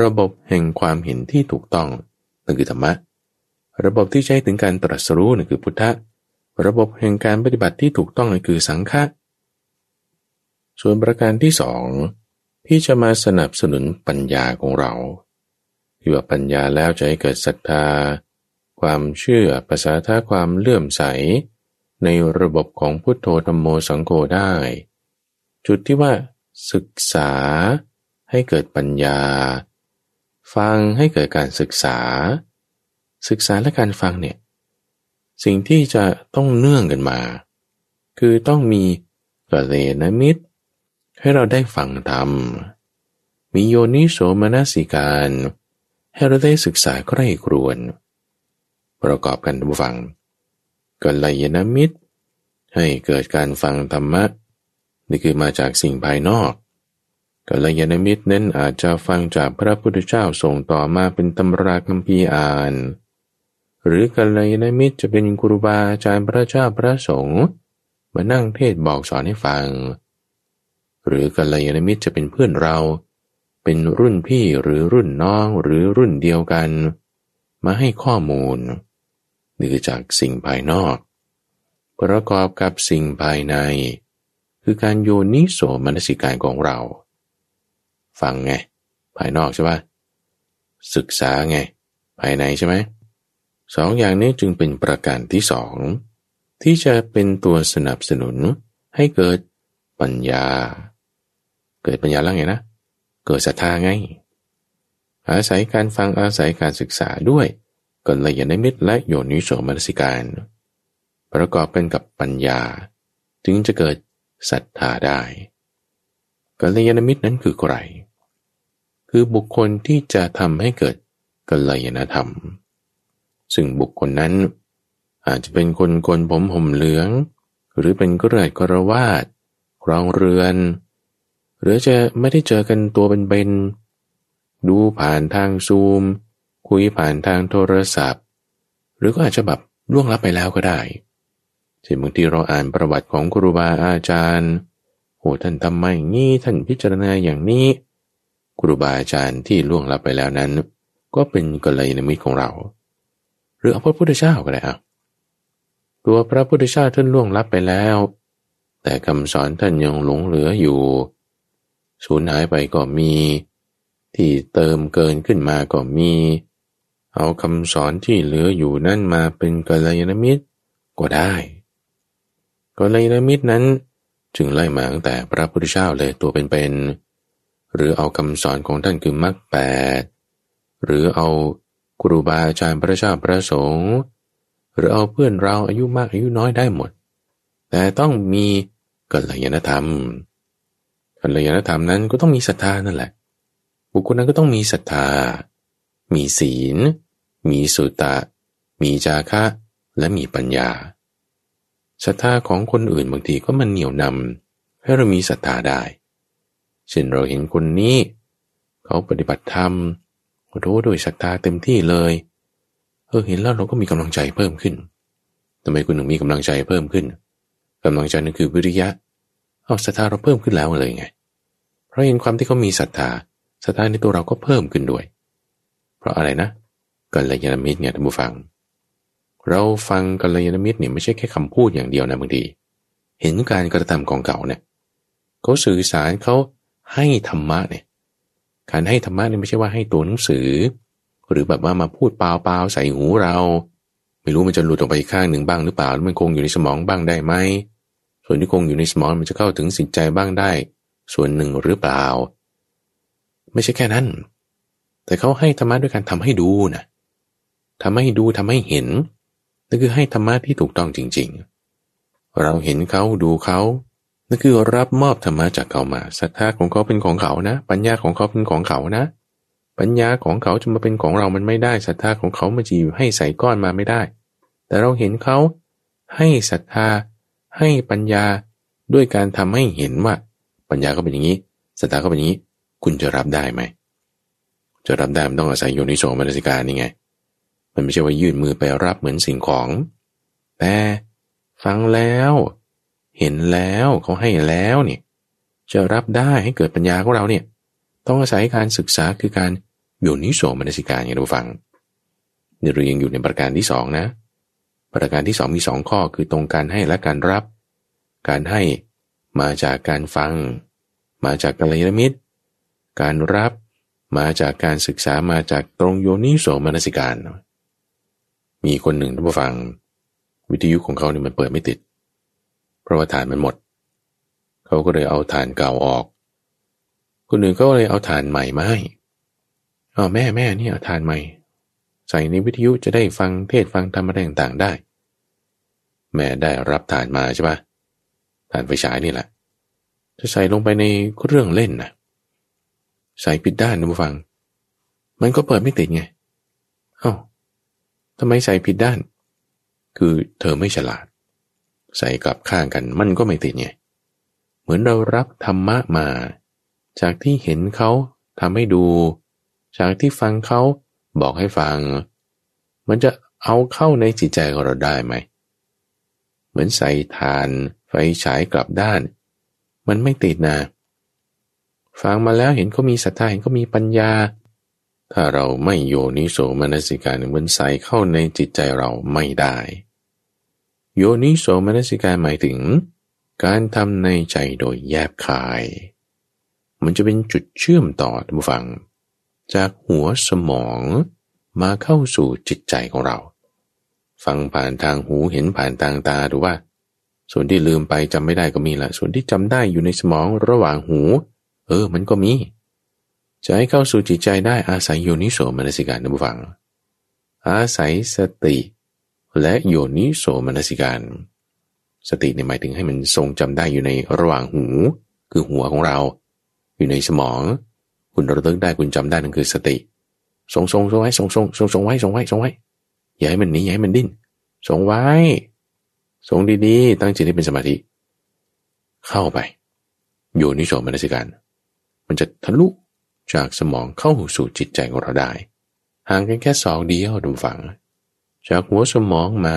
ระบบแห่งความเห็นที่ถูกต้องนั่นคือธรรมะ ระบบที่ใช้ถึงการตรัสรู้นั่นคือพุทธะระบบแห่งการปฏิบัติที่ถูกต้องนั่นคือสังฆะส่วนประการที่สอง ที่จะมาสนับสนุนปัญญาของเราที่ว่าปัญญาแล้วจะให้เกิดศรัทธา ความเชื่อภาษาท่าความเลื่อมใส ในระบบของพุทโธธรรมโมสังโฆได้ จุดที่ว่าศึกษาให้เกิดปัญญา ฟังให้เกิดการศึกษา ศึกษาและการฟังเนี่ยสิ่งที่จะต้องเนื่องกันมา คือต้องมีกัลยามิตร ให้เราได้ฟังธรรม มีโยนิโสมนสิการ ให้เราได้ศึกษาใคร่ครวน ประกอบกันทุกฟังกัลยาณมิตร ให้เกิดการฟังธรรมะ นี่คือมาจากสิ่งภายนอกกัลยาณมิตรนั้นอาจจะฟังจากพระพุทธเจ้าส่งต่อมาเป็นตำราคัมภีร์อ่าน หรือกัลยาณมิตรจะเป็นครูบาอาจารย์พระเจ้าพระสงฆ์มานั่งเทศบอกสอนให้ฟัง หรือกัลยาณมิตรจะเป็นเพื่อนเรา เป็นรุ่นพี่หรือรุ่นน้องหรือรุ่นเดียวกัน มาให้ข้อมูลนี่คือจากสิ่งภายนอก ประกอบกับสิ่งภายใน คือการโยนิโสมนสิการของเรา ฟังไง ภายนอกใช่ปะศึกษาไง ภายในใช่ไหมสองอย่างนี้จึงเป็นประการที่สอง ที่จะเป็นตัวสนับสนุนให้เกิดปัญญา เกิดปัญญาแล้วไงนะ เกิดศรัทธาไง อาศัยการฟังอาศัยการศึกษาด้วยกัลยาณมิตรและโยนิโสมนสิการ ประกอบกันกับปัญญา จึงจะเกิดศรัทธาได้กัลยาณมิตรนั้นคือใคร คือบุคคลที่จะทำให้เกิดกัลยาณธรรม ซึ่งบุคคลนั้น อาจจะเป็นคนโกนผมห่มเหลือง หรือเป็นกระไรกระวาดครองเรือน หรือจะไม่ได้เจอกันตัวเป็นๆดูผ่านทางซูม คุยผ่านทางโทรศัพท์ หรือก็อาจจะแบบล่วงลับไปแล้วก็ได้เช่นบางทีเราอ่านประวัติของครูบาอาจารย์โอ้ท่านทำไมงี้ท่านพิจารณาอย่างนี้ครูบาอาจารย์ที่ล่วงลับไปแล้วนั้น ก็เป็นกัลยาณมิตรของเรา หรือเอาพระพุทธเจ้าก็ได้อะตัวพระพุทธเจ้าท่านล่วงลับไปแล้ว แต่คำสอนท่านยังหลงเหลืออยู่ สูญหายไปก็มี ที่เติมเกินขึ้นมาก็มี เอาคำสอนที่เหลืออยู่นั่นมาเป็นกัลยาณมิตรก็ได้กัลยาณมิตรนั้น จึงไล่มาตั้งแต่พระพุทธเจ้าเลยตัวเป็นๆหรือเอาคำสอนของท่านคือมรรคแปดหรือเอาครูบาอาจารย์พระเจ้าพระสงฆ์หรือเอาเพื่อนเราอายุมากอายุน้อยได้หมด แต่ต้องมีกัลยาณธรรม กัลยาณธรรมนั้นก็ต้องมีศรัทธานั่นแหละ บุคคลนั้นก็ต้องมีศรัทธา มีศีล มีสุตะ มีจาคะ และมีปัญญา ศรัทธาของคนอื่นบางทีก็มันเหนียวนำให้เรามีศรัทธาได้ เช่นเราเห็นคนนี้ เขาปฏิบัติธรรมโอ้ด้วยศรัทธาเต็มที่เลย เออเห็นแล้วเราก็มีกำลังใจเพิ่มขึ้นทำไมคุณถึงมีกำลังใจเพิ่มขึ้นกำลังใจนั่นคือวิริยะ เอาศรัทธาเราเพิ่มขึ้นแล้วเลยไง เพราะเห็นความที่เขามีศรัทธาศรัทธาในตัวเราก็เพิ่มขึ้นด้วย เพราะอะไรนะกัลยาณมิตรเนี่ยท่านผู้ฟัง เราฟังกัลยาณมิตรเนี่ยไม่ใช่แค่คำพูดอย่างเดียวนะบางที เห็นการกระทำของเขาเนี่ยเขาสื่อสารเขาให้ธรรมะเนี่ย การให้ธรรมะเนี่ยไม่ใช่ว่าให้ตัวหนังสือ หรือแบบว่ามาพูดเปล่าๆใส่หูเรา ไม่รู้มันจะหลุดออกไปข้างหนึ่งบ้างหรือเปล่า มันคงอยู่ในสมองบ้างได้ไหม ส่วนที่คงอยู่ในสมองมันจะเข้าถึงสิทใจบ้างได้ ส่วนหนึ่งหรือเปล่า ไม่ใช่แค่นั้น แต่เขาให้ธรรมะด้วยการทำให้ดูนะทำให้ดูทำให้เห็นนั่นคือให้ธรรมะที่ถูกต้องจริง ๆ เราเห็นเขาดูเขานั่นคือรับมอบธรรมะจากเขามาศรัทธาของเขาเป็นของเขานะ ปัญญาของเขาเป็นของเขานะ ปัญญาของเขาจะมาเป็นของเรามันไม่ได้ศรัทธาของเขามาจีบให้ใส่ก้อนมาไม่ได้ แต่เราเห็นเขาให้ศรัทธา ให้ปัญญาด้วยการทำให้เห็นว่า ปัญญาก็เป็นอย่างนี้ศรัทธาก็เป็นอย่างนี้ คุณจะรับได้ไหม จะรับได้มันต้องอาศัยโยนิโสมนสิการนี่ไง มันไม่ใช่ว่ายื่นมือไปรับเหมือนสิ่งของ แต่ฟังแล้ว เห็นแล้วเขาให้แล้วเนี่ย จะรับได้ให้เกิดปัญญาของเราเนี่ย ต้องอาศัยการศึกษาคือการโยนิโสมนสิการอย่างเราฟังนี่เรายังอยู่ในประการที่สองนะ ประการที่สองมีสองข้อคือตรงการให้และการรับ การให้มาจากการฟัง มาจากกัลยาณมิตร การรับมาจากการศึกษามาจากตรงโยนิโสมนสิการ มีคนหนึ่งท่านผู้ฟัง วิทยุของเขาเนี่ยมันเปิดไม่ติด เพราะว่าฐานมันหมด เขาก็เลยเอาฐานเก่าออก คนหนึ่งก็เลยเอาฐานใหม่มาให้อ๋อแม่แม่เนี่ยฐานใหม่ ใส่ในวิทยุจะได้ฟังเทศฟังธรรมะต่างๆได้ แม่ได้รับฐานมาใช่ปะฐานไฟฉายนี่แหละ จะใส่ลงไปในเครื่องเล่นนะใส่ผิดด้านนะผู้ฟัง มันก็เปิดไม่ติดไง เอา้าทำไมใส่ผิดด้าน คือเธอไม่ฉลาด ใส่กลับข้างกันมันก็ไม่ติดไง เหมือนเรารับธรรมะมา จากที่เห็นเขาทำให้ดู จากที่ฟังเขา บอกให้ฟัง มันจะเอาเข้าในจิตใจของเราได้ไหม เหมือนใส่ทานไฟฉายกลับด้าน มันไม่ติดนะ ฟังมาแล้วเห็นเขามีศรัทธาเห็นเขามีปัญญา ถ้าเราไม่โยนิโสมนสิการมันใส่เข้าในจิตใจเราไม่ได้ โยนิโสมนสิการหมายถึง การทำในใจโดยแยบคาย มันจะเป็นจุดเชื่อมต่อท่านผู้ฟัง จากหัวสมองมาเข้าสู่จิตใจของเรา ฟังผ่านทางหูเห็นผ่านทางตาดูว่า ส่วนที่ลืมไปจำไม่ได้ก็มีละส่วนที่จำได้อยู่ในสมองระหว่างหู เออ มันก็มี จะให้เข้าสู่จิตใจได้อาศัยโยนิโสมนสิการนะบุฟัง อาศัยสติ และโยนิโสมนสิการ สติเนี่ยหมายถึงให้มันทรงจำได้อยู่ในระหว่างหู คือหัวของเรา อยู่ในสมอง คุณระลึกได้คุณจำได้นั่นคือสติทรงทรงทรงไว้ทรงทรงทรงทรงไว้ทรงไว้ทรงไว้อย่าให้มันหนีอย่าให้มันดิ้นทรงไว้ทรงดีๆ ตั้งจิตให้เป็นสมาธิ เข้าไปโยนิโสมนสิการ มันจะทะลุจากสมองเข้าสู่จิตใจของเราได้ ห่างกันแค่สองเดียวดูฝัง จากหัวสมองมา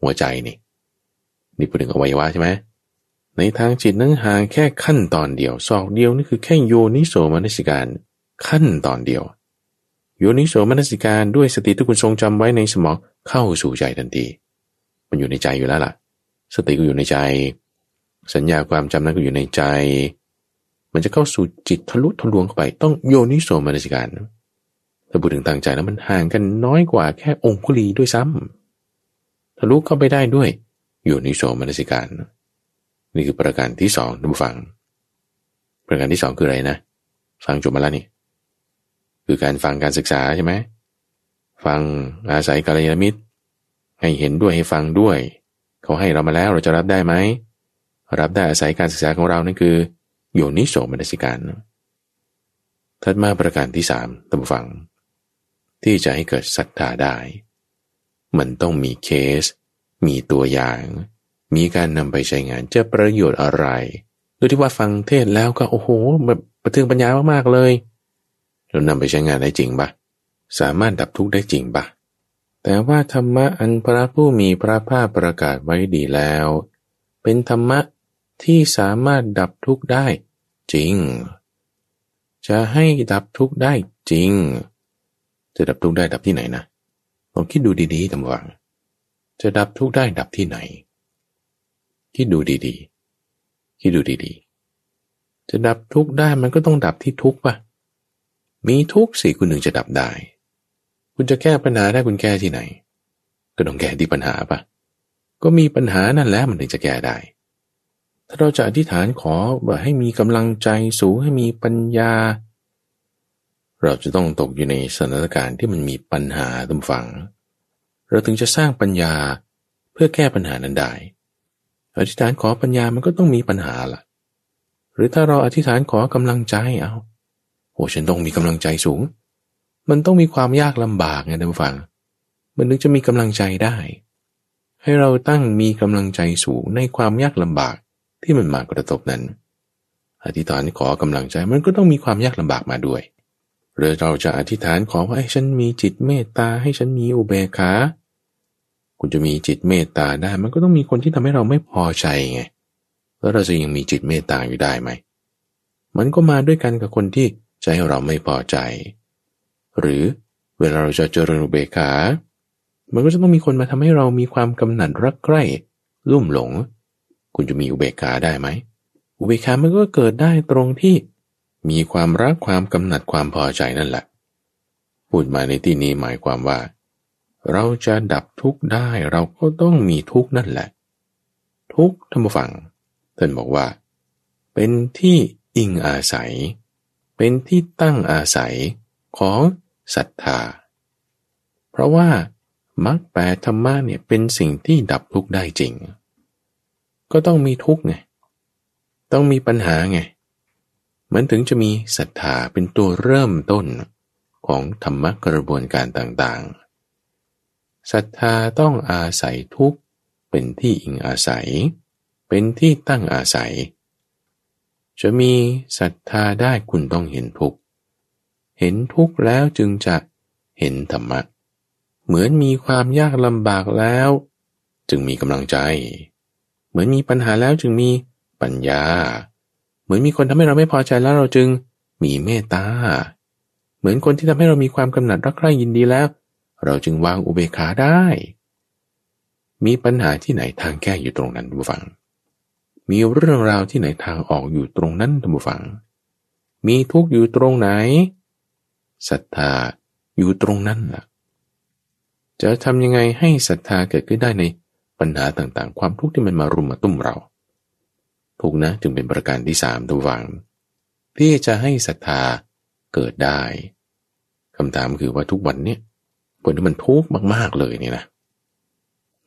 หัวใจนี่ นี่พูดถึงอวัยวะใช่ไหม ในทางจิตนั้นห่างแค่ขั้นตอนเดียวสองเดียวนี่คือแค่โยนิโสมนสิการ ขั้นตอนเดียว โยนิโสมนสิการด้วยสติที่คุณทรงจำไว้ในสมองเข้าสู่ใจทันที มันอยู่ในใจอยู่แล้วล่ะ สติก็อยู่ในใจ สัญญาความจำนั้นก็อยู่ในใจ มันจะเข้าสู่จิตทะลุทะลวงเข้าไป ต้องโยนิโสมนสิการถ้าพูดถึงตั้งใจแล้วมันห่างกันน้อยกว่าแค่องคุลีด้วยซ้ำทะลุเข้าไปได้ด้วยโยนิโสมนสิการ นี่คือประการที่สองท่านผู้ฟัง ประการที่สองคืออะไรนะ ฟังจบมาแล้วนี่ คือการฟังการศึกษาใช่ไหม ฟังอาศัยกัลยาณมิตร ให้เห็นด้วยให้ฟังด้วย เขาให้เรามาแล้วเราจะรับได้ไหม รับได้อาศัยการศึกษาของเรานั่นคือ โยนิโสมนสิการถัดมาประการที่สามตำฟัง ที่จะให้เกิดศรัทธาได้ มันต้องมีเคส มีตัวอย่าง มีการนำไปใช้งานจะประโยชน์อะไรโดยที่ว่าฟังเทศแล้วก็โอ้โหแบบประเทืองปัญญามากๆเลยเรานำไปใช้งานได้จริงปะสามารถดับทุกข์ได้จริงปะแต่ว่าธรรมะอันพระผู้มีพระภาคประกาศไว้ดีแล้ว เป็นธรรมะที่สามารถดับทุกข์ได้จริง จะให้ดับทุกข์ได้จริง จะดับทุกข์ได้ดับที่ไหนนะลองคิดดูดีๆตำวังจะดับทุกข์ได้ดับที่ไหน คิดดูดีๆ คิดดูดีๆ จะดับทุกข์ได้มันก็ต้องดับที่ทุกข์ปะมีทุกข์สิคุณหนึ่งจะดับได้ คุณจะแก้ปัญหาได้คุณแก้ที่ไหน ก็ต้องแก้ที่ปัญหาปะก็มีปัญหานั่นแหละมันถึงจะแก้ได้ ถ้าเราจะอธิษฐานขอว่าให้มีกำลังใจสูงให้มีปัญญา เราจะต้องตกอยู่ในสถานการณ์ที่มันมีปัญหาตำฝัง เราถึงจะสร้างปัญญาเพื่อแก้ปัญหานั้นได้ อธิษฐานขอปัญญามันก็ต้องมีปัญหาล่ะ หรือถ้าเราอธิษฐานขอกำลังใจเอาโอ้ฉันต้องมีกำลังใจสูง มันต้องมีความยากลำบากไงท่านฟัง มันนึกจะมีกำลังใจได้ ให้เราตั้งมีกำลังใจสูงในความยากลำบากที่มันมากระทบนั้น อธิษฐานขอกำลังใจมันก็ต้องมีความยากลำบากมาด้วยหรือเราจะอธิษฐานขอว่าให้ฉันมีจิตเมตตาให้ฉันมีอุเบกขา คุณจะมีจิตเมตตาได้ มันก็ต้องมีคนที่ทำให้เราไม่พอใจไง แล้วเราจะยังมีจิตเมตตาอยู่ได้ไหม มันก็มาด้วยกันกับคนที่ใจเราไม่พอใจ หรือเวลาเราจะเจริญอุเบกขา มันก็จะต้องมีคนมาทำให้เรามีความกำหนัดรักใคร่ลุ่มหลง คุณจะมีอุเบกขาได้ไหม อุเบกขามันก็เกิดได้ตรงที่มีความรักความกำหนัดความพอใจนั่นแหละ พูดมาในที่นี้หมายความว่า เราจะดับทุกข์ได้เราก็ต้องมีทุกข์นั่นแหละ ทุกข์ท่านผู้ฟังท่านบอกว่า เป็นที่อิงอาศัย เป็นที่ตั้งอาศัยของศรัทธา เพราะว่ามรรคแปดธรรมะเนี่ยเป็นสิ่งที่ดับทุกข์ได้จริง ก็ต้องมีทุกข์ไง ต้องมีปัญหาไง มันถึงจะมีศรัทธาเป็นตัวเริ่มต้นของธรรมะกระบวนการต่างๆ ศรัทธาต้องอาศัยทุกเป็นที่อิงอาศัย เป็นที่ตั้งอาศัย จะมีศรัทธาได้คุณต้องเห็นทุกเห็นทุกแล้วจึงจะเห็นธรรมะ เหมือนมีความยากลำบากแล้ว จึงมีกำลังใจ เหมือนมีปัญหาแล้วจึงมีปัญญา เหมือนมีคนทำให้เราไม่พอใจแล้วเราจึงมีเมตตา เหมือนคนที่ทำให้เรามีความกำหนัดรักใคร่ยินดีแล้ว เราจึงวางอุเบกขาได้ มีปัญหาที่ไหนทางแก้อยู่ตรงนั้นบูฟัง มีเรื่องราวที่ไหนทางออกอยู่ตรงนั้นบูฟัง มีทุกข์อยู่ตรงไหนศรัทธาอยู่ตรงนั้นล่ะ จะทำยังไงให้ศรัทธาเกิดขึ้นได้ในปัญหาต่างๆ ความทุกข์ที่มันมารุมมาตุ้มเรา ทุกนะจึงเป็นประการที่สามตัววัง ที่จะให้ศรัทธาเกิดได้คำถามคือว่าทุกวันเนี้ย คนที่มันทุกข์มากๆเลยเนี่ยนะ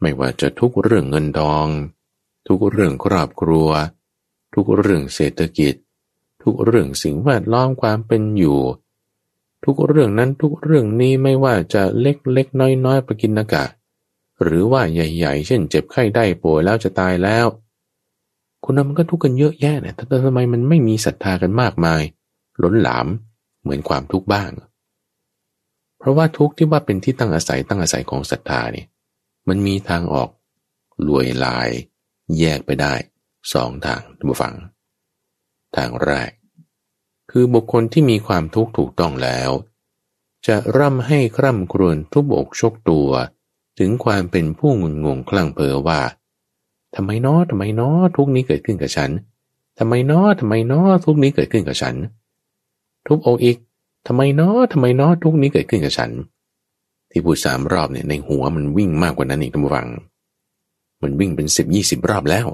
ไม่ว่าจะทุกเรื่องเงินทอง ทุกเรื่องครอบครัว ทุกเรื่องเศรษฐกิจ ทุกเรื่องสิ่งแวดล้อมความเป็นอยู่ ทุกเรื่องนั้นทุกเรื่องนี้ไม่ว่าจะเล็กเล็กน้อยน้อยประกินอากาศหรือว่าใหญ่ ๆ เช่น เจ็บไข้ได้ป่วยแล้วจะตายแล้ว คนนั้นมันก็ทุกข์กันเยอะแยะเนี่ยแต่ทำไมมันไม่มีศรัทธากันมากมาย ล้นหลามเหมือนความทุกข์บ้าง เพราะว่าทุกที่ว่าเป็นที่ตั้งอาศัยตั้งอาศัยของศรัทธานี่มันมีทางออกลวยลาย แยกไปได้สองทางท่านผู้ฟัง ทางแรก คือบุคคลที่มีความทุกข์ถูกต้องแล้ว จะร่ำให้คร่ำครวญทุบอกชกตัว ถึงความเป็นผู้งุนงงคลั่งเพอว่าทำไมน้อทำไมน้อทุกนี้เกิดขึ้นกับฉันทำไมน้อทำไมน้อทุกนี้เกิดขึ้นกับฉัน ทุบอกอีก ทำไมเน้อทำไมเน้อทุกนี้เกิดขึ้นกับฉัน ที่พูดสามรอบเนี่ยในหัวมันวิ่งมากกว่านั้นอีกทุกฝัง มันวิ่งเป็นสิบยี่สิบรอบแล้ว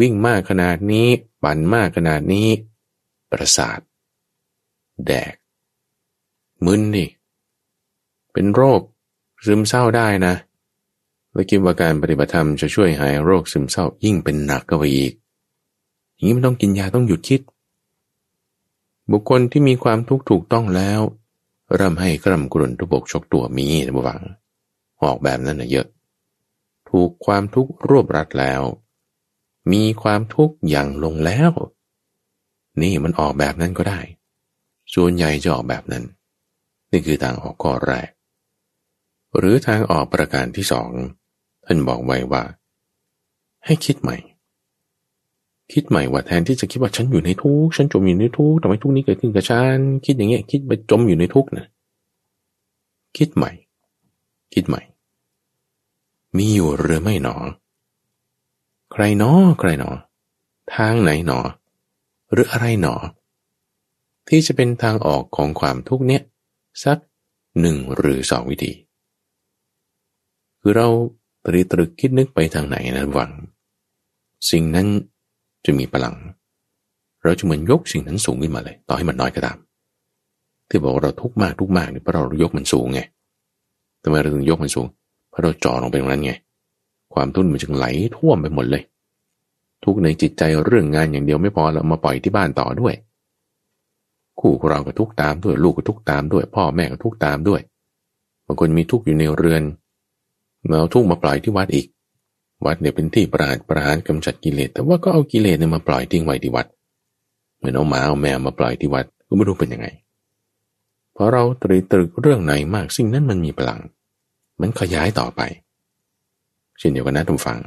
วิ่งมากขนาดนี้ปั่นมากขนาดนี้ ประสาท แดก มึนดิเป็นโรคซึมเศร้าได้นะแล้วคิดว่าการปฏิบัติธรรมจะช่วยหายโรคซึมเศร้ายิ่งเป็นหนักก็ไปอีกอย่างนี้มันต้องกินยาต้องหยุดคิด บุคคลที่มีความทุกข์ถูกต้องแล้วร่ำให้กร่ำกรุนทุบกชกตัวมีนะบุฟังออกแบบนั้นนะเยอะ ถูกความทุกข์รวบรัดแล้ว มีความทุกข์อย่างลงแล้ว นี่มันออกแบบนั้นก็ได้ ส่วนใหญ่จะออกแบบนั้น นี่คือทางออกข้อแรก หรือทางออกประการที่สองท่านบอกไว้ว่า ให้คิดใหม่ คิดใหม่ว่าแทนที่จะคิดว่าฉันอยู่ในทุกฉันจมอยู่ในทุกทำไมทุกนี้เกิดขึ้นกับฉันคิดอย่างเงี้ยคิดไปจมอยู่ในทุกนะคิดใหม่ คิดใหม่ มีอยู่หรือไม่หนอ ใครหนอ ใครหนอ ทางไหนหนอ หรืออะไรหนอ ที่จะเป็นทางออกของความทุกข์เนี้ยสักหนึ่งหรือสองวิธี คือเราตรีตรึกคิดนึกไปทางไหนนะหวัง สิ่งนั้น จะมีพลัง เราจะเหมือนยกสิ่งนั้นสูงขึ้นมาเลย ต่อให้มันน้อยก็ตาม ที่บอกเราทุกข์มากทุกข์มากเนี่ยเพราะเรายกมันสูงไงทำไมเราถึงยกมันสูง เพราะเราจ่อลงไปตรงนั้นไง ความทุนมันจึงไหลท่วมไปหมดเลย ทุกในจิตใจเรื่องงานอย่างเดียวไม่พอเรามาปล่อยที่บ้านต่อด้วย คู่ของเราก็ทุกตามด้วยลูกก็ทุกตามด้วย พ่อแม่ก็ทุกตามด้วยบางคนมีทุกอยู่ในเรือนเอาทุกมาปล่อยที่วัดอีก วัดเนี่ยเป็นที่ประหารประหารกำจัดกิเลส แต่ว่าก็เอากิเลสเนี่ยมาปล่อยทิ้งไว้ที่วัด เหมือนเอาหมาเอาแมวมาปล่อยที่วัดก็ไม่รู้เป็นยังไงพราะเราตรีตรึกเรื่องไหนมากสิ่งนั้นมันมีพลัง มันขยายต่อไป เช่นเดียวกันนะทุกฝัง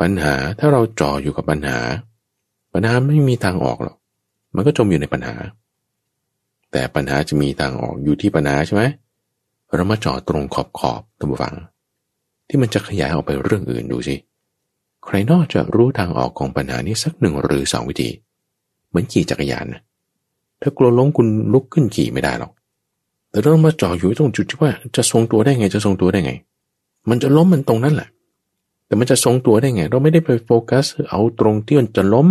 ปัญหาถ้าเราจ่ออยู่กับปัญหา ปัญหาไม่มีทางออกหรอก มันก็จมอยู่ในปัญหา แต่ปัญหาจะมีทางออกอยู่ที่ปัญหาใช่ไหมเรามาจ่อตรงขอบขอบตัมฟัง ที่มันจะขยายออกไปเรื่องอื่นดูสิ ใครนอกจะรู้ทางออกของปัญหานี้สักหนึ่งหรือสองวิธี เหมือนขี่จักรยานนะถ้ากลัวล้มคุณลุกขึ้นขี่ไม่ได้หรอก แต่เรามาจ่ออยู่ตรงจุดที่ว่าจะทรงตัวได้ไงจะทรงตัวได้ไง มันจะล้มมันตรงนั้นแหละ แต่มันจะทรงตัวได้ไง เราไม่ได้ไปโฟกัส เอาตรงที่มันจะล้ม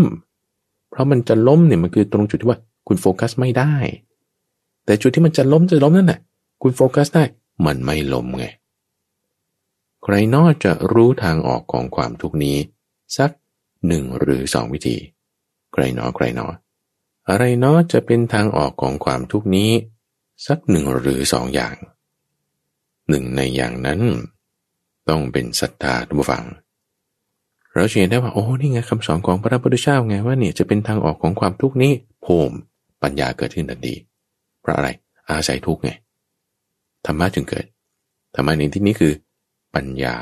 เพราะมันจะล้มเนี่ยมันคือตรงจุดที่ว่าคุณโฟกัสไม่ได้ แต่จุดที่มันจะล้มจะล้มนั่นแหละคุณโฟกัสได้ มันไม่ล้มไง ใครนอกจะรู้ทางออกของความทุกนี้ สักหนึ่งหรือสองวิธี ใครนอใครนออะไรเนาะจะเป็นทางออกของความทุกนี้ สักหนึ่งหรือสองอย่าง หนึ่งในอย่างนั้น ต้องเป็นศรัทธาทุกฝังเราเห็นได้ว่าโอ้นี่ไงคำสอนของพระพุทธเจ้าไงว่าเนี่ยจะเป็นทางออกของความทุกนี้โพมปัญญาเกิดขึ้นทันทีเพราะอะไรอาศัยทุกไงธรรมะจึงเกิดธรรมะในที่นี้คือ ปัญญา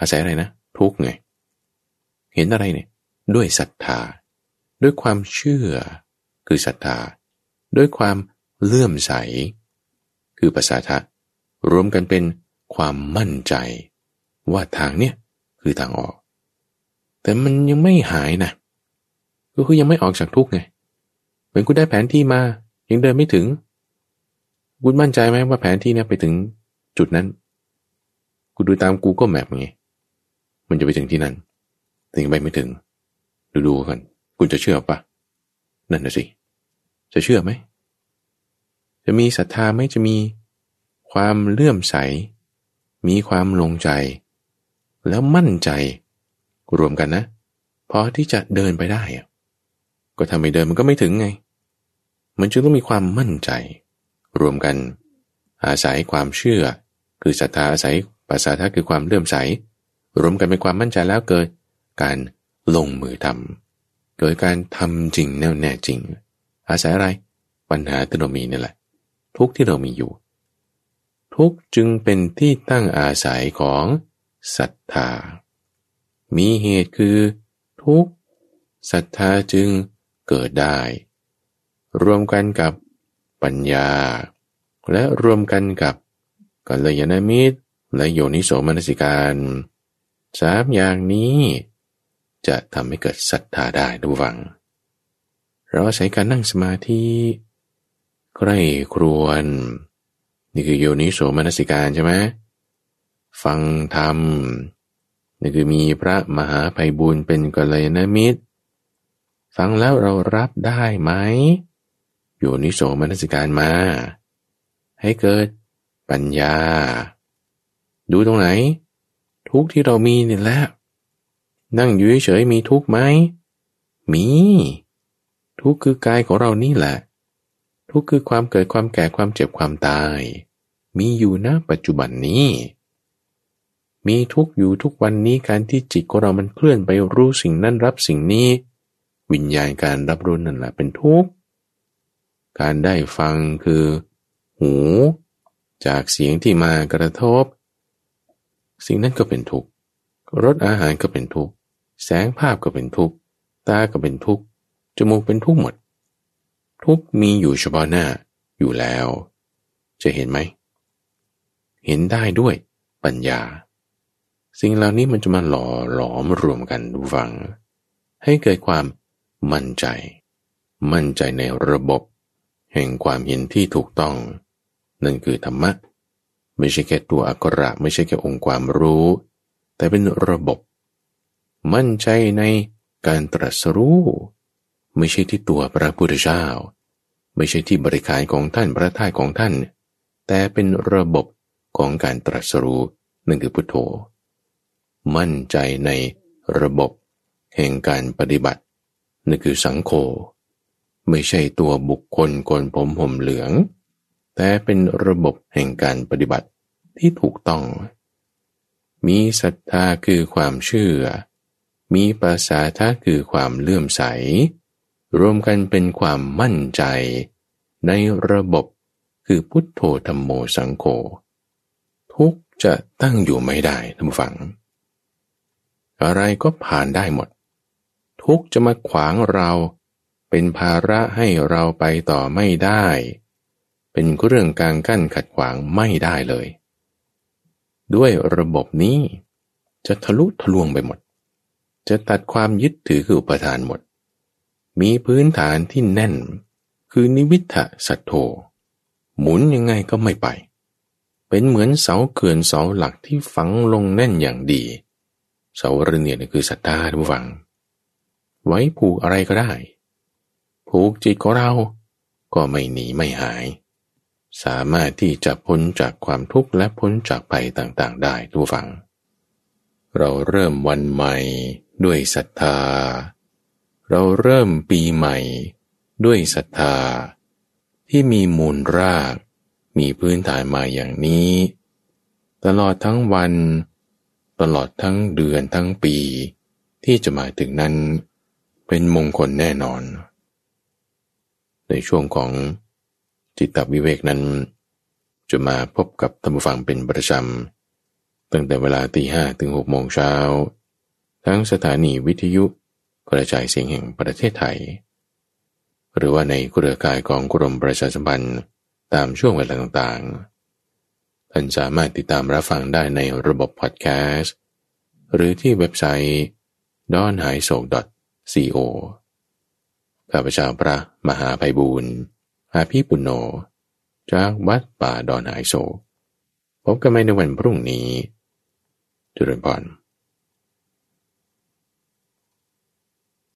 อาศัยอะไรนะ ทุกไง เห็นอะไรเนี่ย ด้วยศรัทธา ด้วยความเชื่อ คือศรัทธา ด้วยความเลื่อมใส คือภาษาทะ รวมกันเป็นความมั่นใจ ว่าทางเนี้ยคือทางออก แต่มันยังไม่หายนะก็คือยังไม่ออกจากทุกไงเป็นคุณได้แผนที่มายังเดินไม่ถึงคุณมั่นใจไหมว่าแผนที่เนี้ยไปถึงจุดนั้น กูดูตามกูก็แมปไง มันจะไปถึงที่นั้นแต่ยังไปไม่ถึง ดูดูกันคุณจะเชื่อปะนั่นนะสิ จะเชื่อไหม จะมีศรัทธาไหมจะมีความเลื่อมใส มีความลงใจ แล้วมั่นใจรวมกันนะพอที่จะเดินไปได้ก็ทำไม่เดินมันก็ไม่ถึงไง มันจึงต้องมีความมั่นใจ รวมกัน อาศัยความเชื่อ คือศรัทธาอาศัย ภาษาทาคือความเลื่อมใส รวมกันเป็นความมั่นใจแล้วเกิด การลงมือทำโดการทำจริงแน่วแน่จริง อาศัยอะไร ปัญหาที่เรามีนี่แหละ ทุกที่เรามีอยู่ ทุกจึงเป็นที่ตั้งอาศัยของศรัทธา มีเหตุคือ ทุกศรัทธาจึงเกิดได้ รวมกันกับปัญญา และรวมกันกับกัลยาณมิตร และโยนิโสมนสิการสามอย่างนี้ จะทำให้เกิดศรัทธาได้ดูฟัง เราใช้การนั่งสมาธิใกล้ครวน นี่คือโยนิโสมนสิการใช่ไหมฟังธรรมนี่คือมีพระมหาภัยบุญเป็นกัลยาณมิตร ฟังแล้วเรารับได้ไหมโยนิโสมนสิการมา ให้เกิดปัญญา ดูตรงไหน ทุกที่เรามีนี่แหละ นั่งอยู่เฉยมีทุกไหม มี ทุกคือกายของเรานี่แหละ ทุกคือความเกิดความแก่ความเจ็บความตาย มีอยู่นะปัจจุบันนี้ มีทุกอยู่ทุกวันนี้การที่จิตของเรามันเคลื่อนไปรู้สิ่งนั้นรับสิ่งนี้ วิญญาณการรับรู้นั่นแหละเป็นทุกข์การได้ฟังคือ หู จากเสียงที่มากระทบ สิ่งนั้นก็เป็นทุกข์รสอาหารก็เป็นทุกข์แสงภาพก็เป็นทุกข์ตาก็เป็นทุกข์จมูกเป็นทุกข์หมด ทุกข์มีอยู่เฉพาะหน้าอยู่แล้ว จะเห็นไหม เห็นได้ด้วยปัญญา สิ่งเหล่านี้มันจะมาหล่อหลอมรวมกันดูฟัง ให้เกิดความมั่นใจ มั่นใจในระบบ แห่งความเห็นที่ถูกต้อง นั่นคือธรรมะ ไม่ใช่แค่ตัวอักขระไม่ใช่แค่องค์ความรู้ แต่เป็นระบบ มั่นใจในการตรัสรู้ ไม่ใช่ที่ตัวพระพุทธเจ้า ไม่ใช่ที่บริการของท่านพระท่ายของท่าน แต่เป็นระบบของการตรัสรู้นั่นคือพุทโธ มั่นใจในระบบ แห่งการปฏิบัตินั่นคือสังโฆไม่ใช่ตัวบุคคลคนผมห่มเหลือง แต่เป็นระบบแห่งการปฏิบัติที่ถูกต้อง มีศรัทธาคือความเชื่อ มีภาษาทะคือความเลื่อมใส รวมกันเป็นความมั่นใจ ในระบบคือพุทโธธรรมโมสังโฆทุกจะตั้งอยู่ไม่ได้ท่านผู้ฟัง อะไรก็ผ่านได้หมด ทุกจะมาขวางเรา เป็นภาระให้เราไปต่อไม่ได้ เป็นเรื่องกลางกั้นขัดขวางไม่ได้เลย ด้วยระบบนี้จะทะลุทะลวงไปหมด จะตัดความยึดถือคืออุปทานหมด มีพื้นฐานที่แน่น คือนิวิทะสัตโธหมุนยังไงก็ไม่ไป เป็นเหมือนเสาเขื่อนเสาหลักที่ฝังลงแน่นอย่างดี เสาระเนียนคือศรัทธาทุกฝัง ไว้ผูกอะไรก็ได้ ผูกจิตของเราก็ไม่หนีไม่หาย สามารถที่จะพ้นจากความทุกข์และพ้นจากภัยต่างๆ ได้ทุกฝัง เราเริ่มวันใหม่ด้วยศรัทธา เราเริ่มปีใหม่ ด้วยศรัทธา ที่มีมูลราก มีพื้นฐานมาอย่างนี้ ตลอดทั้งวัน ตลอดทั้งเดือนทั้งปี ที่จะมาถึงนั้น เป็นมงคลแน่นอน ในช่วงของ จิตตวิเวกนั้น จะมาพบกับธรรมฟังเป็นประจำตั้งแต่เวลาตีห้ถึงหกโมงเช้า ทั้งสถานีวิทยุกระจายเสียงแห่งประเทศไทย หรือว่าในเครือข่ายของกรมประชาสัมพันธ์ตามช่วงเวลาต่างๆ ท่านสามารถติดตามรับฟังได้ในระบบพอดแคสต์ หรือที่เว็บไซต์ d o n h a i s o co ข้าพเจ้าพระมหาภัยบูรณ์ อาภีปุณโญจากวัดป่าดอนหายโศพบกันใหม่ในวันพรุ่งนี้จุรินพร